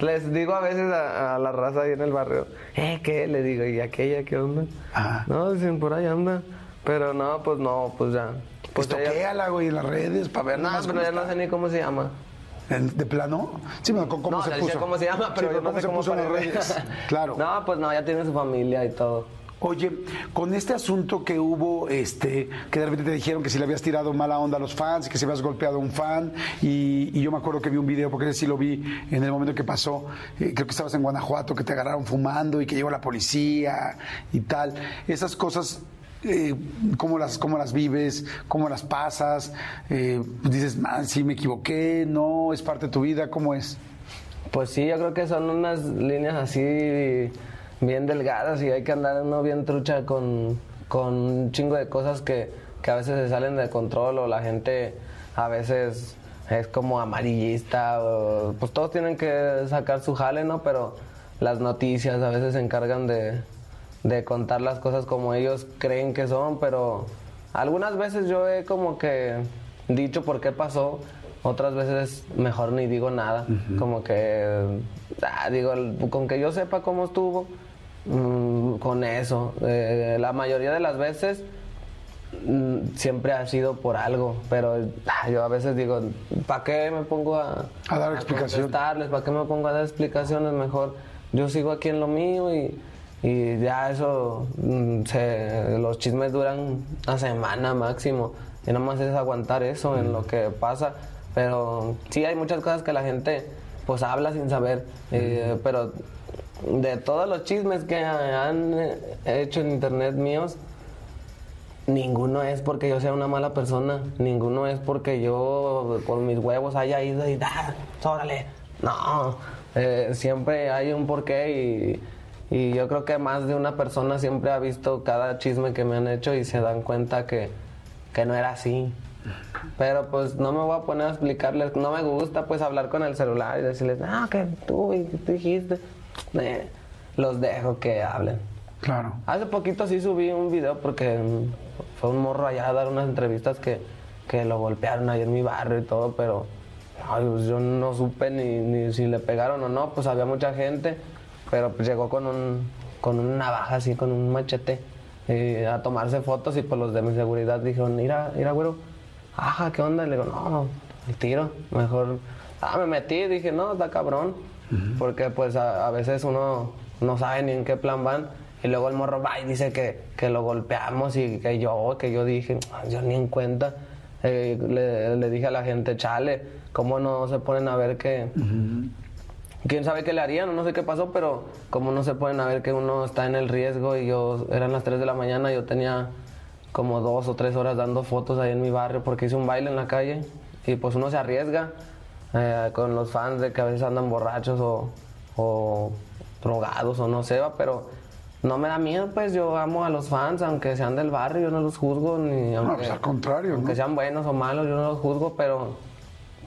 Les digo a veces a, a la raza ahí en el barrio, ¿eh, qué? Le digo, ¿y aquella qué onda? Ajá. No, dicen, por ahí anda. Pero no, pues no, pues ya. Pues toquéala, güey, en las redes para ver No, pero ya no sé ni cómo se llama. ¿En- ¿De plano? Sí, bueno, ¿cómo, no, se puso? cómo se llama, pero Sí, yo no ¿cómo se puso en las pone. redes? Claro. No, pues no, ya tiene su familia y todo. Oye, con este asunto que hubo, este, que de repente te dijeron que si le habías tirado mala onda a los fans, que si habías golpeado a un fan, y, y yo me acuerdo que vi un video, porque ese sí lo vi en el momento que pasó, eh, creo que estabas en Guanajuato, que te agarraron fumando y que llegó la policía y tal. Esas cosas, eh, ¿cómo, las, ¿cómo las vives? ¿Cómo las pasas? Eh, dices, man, sí me equivoqué, no, es parte de tu vida, ¿cómo es? Pues sí, yo creo que son unas líneas así bien delgadas y hay que andar uno bien trucha con, con un chingo de cosas que, que a veces se salen de control o la gente a veces es como amarillista pues todos tienen que sacar su jale, ¿no? Pero las noticias a veces se encargan de, de contar las cosas como ellos creen que son, pero algunas veces yo he como que dicho por qué pasó, otras veces mejor ni digo nada, como que ah, digo, con que yo sepa cómo estuvo, mm, con eso. Eh, la mayoría de las veces mm, siempre ha sido por algo, pero ah, yo a veces digo, ¿para qué me pongo a, A dar explicación. contestarles? ¿Para qué me pongo a dar explicaciones? Mejor yo sigo aquí en lo mío y, y ya eso, mm, se- los chismes duran una semana máximo. Y nada más es aguantar eso en lo que pasa. Pero sí hay muchas cosas que la gente pues habla sin saber. eh, pero de todos los chismes que han hecho en internet míos, Ninguno es porque yo sea una mala persona, ninguno es porque yo con mis huevos haya ido y ¡ah! ¡Órale! No, eh, siempre hay un porqué y, y yo creo que más de una persona siempre ha visto cada chisme que me han hecho y se dan cuenta que, que no era así. Pero pues no me voy a poner a explicarles, no me gusta pues hablar con el celular y decirles, ah, que tú, que tú dijiste. Eh, los dejo que hablen. Claro. Hace poquito sí subí un video porque fue un morro allá a dar unas entrevistas que, que lo golpearon ahí en mi barrio y todo, pero ay, pues, yo no supe ni, ni si le pegaron o no, pues había mucha gente, pero pues llegó con un con una navaja así, con un machete, a tomarse fotos y pues los de mi seguridad dijeron, mira, mira, güero, ajá, ¿qué onda? Y le digo, no, el tiro, mejor, ah, me metí, dije, no, está cabrón, porque pues a, a veces uno no sabe ni en qué plan van. Y luego el morro va y dice que, que lo golpeamos y que yo, que yo dije, "Ah, yo ni en cuenta. Eh, le, le dije a la gente, chale, ¿cómo no se ponen a ver que... Quién sabe qué le harían no sé qué pasó, pero cómo no se ponen a ver que uno está en el riesgo y yo, eran las 3 de la mañana, yo tenía como dos o tres horas dando fotos ahí en mi barrio porque hice un baile en la calle y pues uno se arriesga eh, con los fans de que a veces andan borrachos o, o drogados o no sé, va, pero no me da miedo, pues yo amo a los fans, aunque sean del barrio, yo no los juzgo, ni aunque, pues, al contrario, aunque ¿no? sean buenos o malos, yo no los juzgo, pero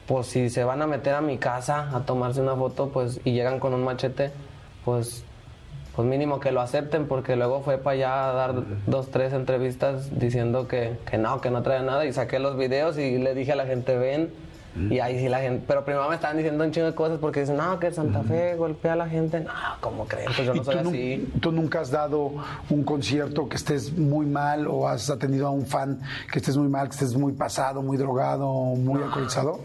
pues si se van a meter a mi casa a tomarse una foto, pues y llegan con un machete, pues pues mínimo que lo acepten porque luego fue para allá a dar dos, tres entrevistas diciendo que, que no, que no trae nada y saqué los videos y le dije a la gente ven y ahí sí la gente, pero primero me estaban diciendo un chingo de cosas porque dicen, no, que Santa Fe golpea a la gente, no, ¿cómo creen? Pues yo ¿Y no soy tú, así. tú nunca has dado un concierto que estés muy mal o has atendido a un fan que estés muy mal, que estés muy pasado, muy drogado, muy alcoholizado?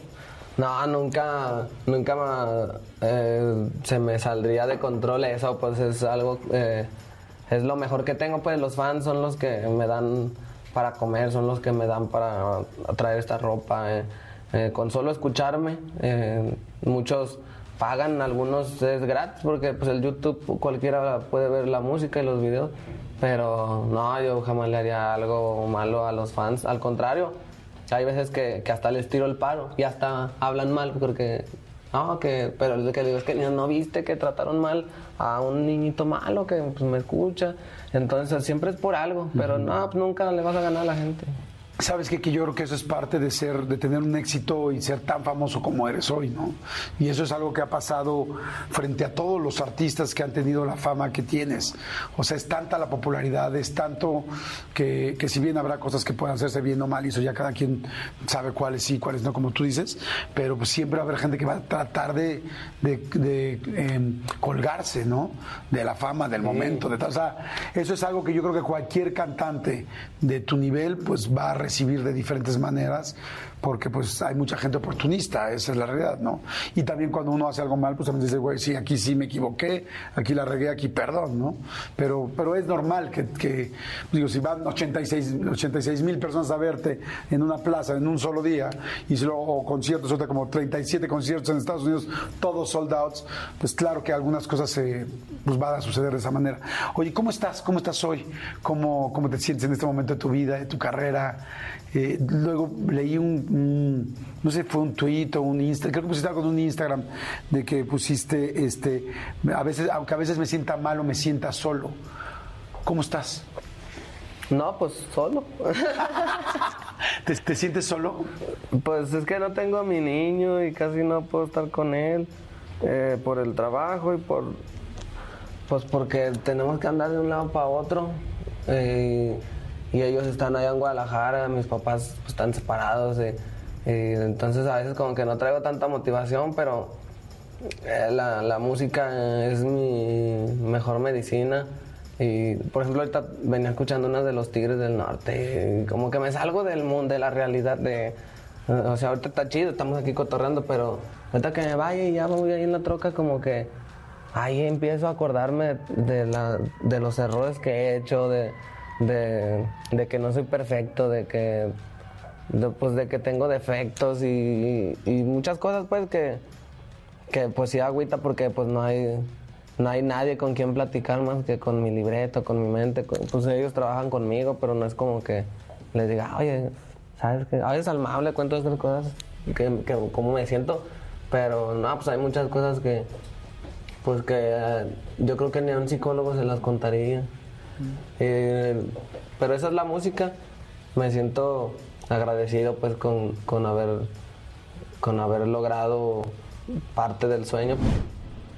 No, nunca, nunca me, eh, se me saldría de control eso, pues es algo, eh, es lo mejor que tengo, pues los fans son los que me dan para comer, son los que me dan para traer esta ropa. eh. Eh, con solo escucharme, muchos pagan, algunos es gratis porque pues el YouTube cualquiera puede ver la música y los videos, pero no, yo jamás le haría algo malo a los fans, al contrario, hay veces que, que hasta les tiro el paro y hasta hablan mal porque no que pero lo que digo es que no, no viste que trataron mal a un niñito malo que pues, me escucha entonces siempre es por algo pero no pues, nunca le vas a ganar a la gente Sabes que, que yo creo que eso es parte de ser, de tener un éxito y ser tan famoso como eres hoy, ¿no? Y eso es algo que ha pasado frente a todos los artistas que han tenido la fama que tienes. O sea, es tanta la popularidad, es tanto que, que si bien habrá cosas que puedan hacerse bien o mal, y eso ya cada quien sabe cuáles sí, cuáles no, como tú dices, pero pues siempre va a haber gente que va a tratar de, de- de, eh, colgarse, ¿no? De la fama, del momento, de tal. O sea, eso es algo que yo creo que cualquier cantante de tu nivel, pues va a de diferentes maneras, porque pues hay mucha gente oportunista, esa es la realidad, ¿no? Y también cuando uno hace algo mal, pues también dice, güey, sí, aquí sí me equivoqué, aquí la regué, aquí perdón, ¿no? Pero, pero es normal que, que, digo, si van 86 mil personas a verte en una plaza en un solo día, y si luego conciertos, otra como 37 conciertos en Estados Unidos, todos sold outs, pues claro que algunas cosas se, pues van a suceder de esa manera. Oye, ¿cómo estás? ¿Cómo estás hoy? ¿Cómo, cómo te sientes en este momento de tu vida, de tu carrera? Eh, luego leí un, un- no sé, fue un tweet o un Instagram, creo que pusiste algo en un Instagram de que pusiste, este, a veces, aunque a veces me sienta mal o me sienta solo. ¿Cómo estás? No, pues solo. ¿Te, te sientes solo? Pues es que no tengo a mi niño y casi no puedo estar con él eh, por el trabajo y por pues porque tenemos que andar de un lado para otro eh, y ellos están allá en Guadalajara, mis papás pues, están separados eh, y entonces a veces como que no traigo tanta motivación, pero eh, la, la música es mi mejor medicina. Y por ejemplo, ahorita venía escuchando una de los Tigres del Norte. Y como que me salgo del mundo, de la realidad de. O sea, ahorita está chido, estamos aquí cotorreando, pero ahorita que me vaya y ya voy ahí en la troca, como que ahí empiezo a acordarme de, la, de los errores que he hecho, de, de, que no soy perfecto, de que de, pues de que tengo defectos y, muchas cosas pues que, que pues sí agüita porque pues no hay no hay nadie con quien platicar más que con mi libreto, con mi mente. pues ellos trabajan conmigo, pero no es como que les diga, oye, ¿sabes qué? Al Mao le cuento estas cosas, que, que cómo me siento, pero no, pues hay muchas cosas que, pues que eh, yo creo que ni a un psicólogo se las contaría. Eh, pero esa es la música. Me siento agradecido pues con, con haber con haber logrado parte del sueño.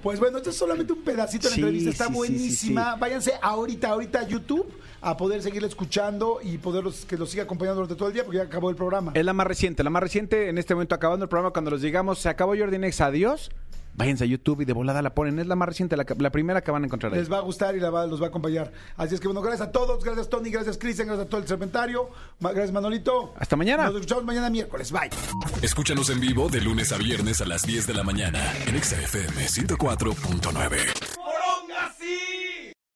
Pues bueno, esto es solamente un pedacito de la Sí, entrevista, está sí, sí, buenísima. sí, Váyanse ahorita, ahorita a YouTube a poder seguirla escuchando y poderlos que los siga acompañando durante todo el día porque ya acabó el programa. Es la más reciente, la más reciente en este momento acabando el programa cuando los llegamos, se acabó Jordi Nex, adiós. Váyanse a YouTube y de volada la ponen, es la más reciente, la, primera que van a encontrar ahí. Les va a gustar y la va- los va a acompañar. Así es que bueno, gracias a todos, gracias Tony, gracias Cristian, gracias a todo el serpentario, gracias Manolito. Hasta mañana. Nos escuchamos mañana miércoles. Bye. Escúchanos en vivo de lunes a viernes a las 10 de la mañana en Exa FM 104.9.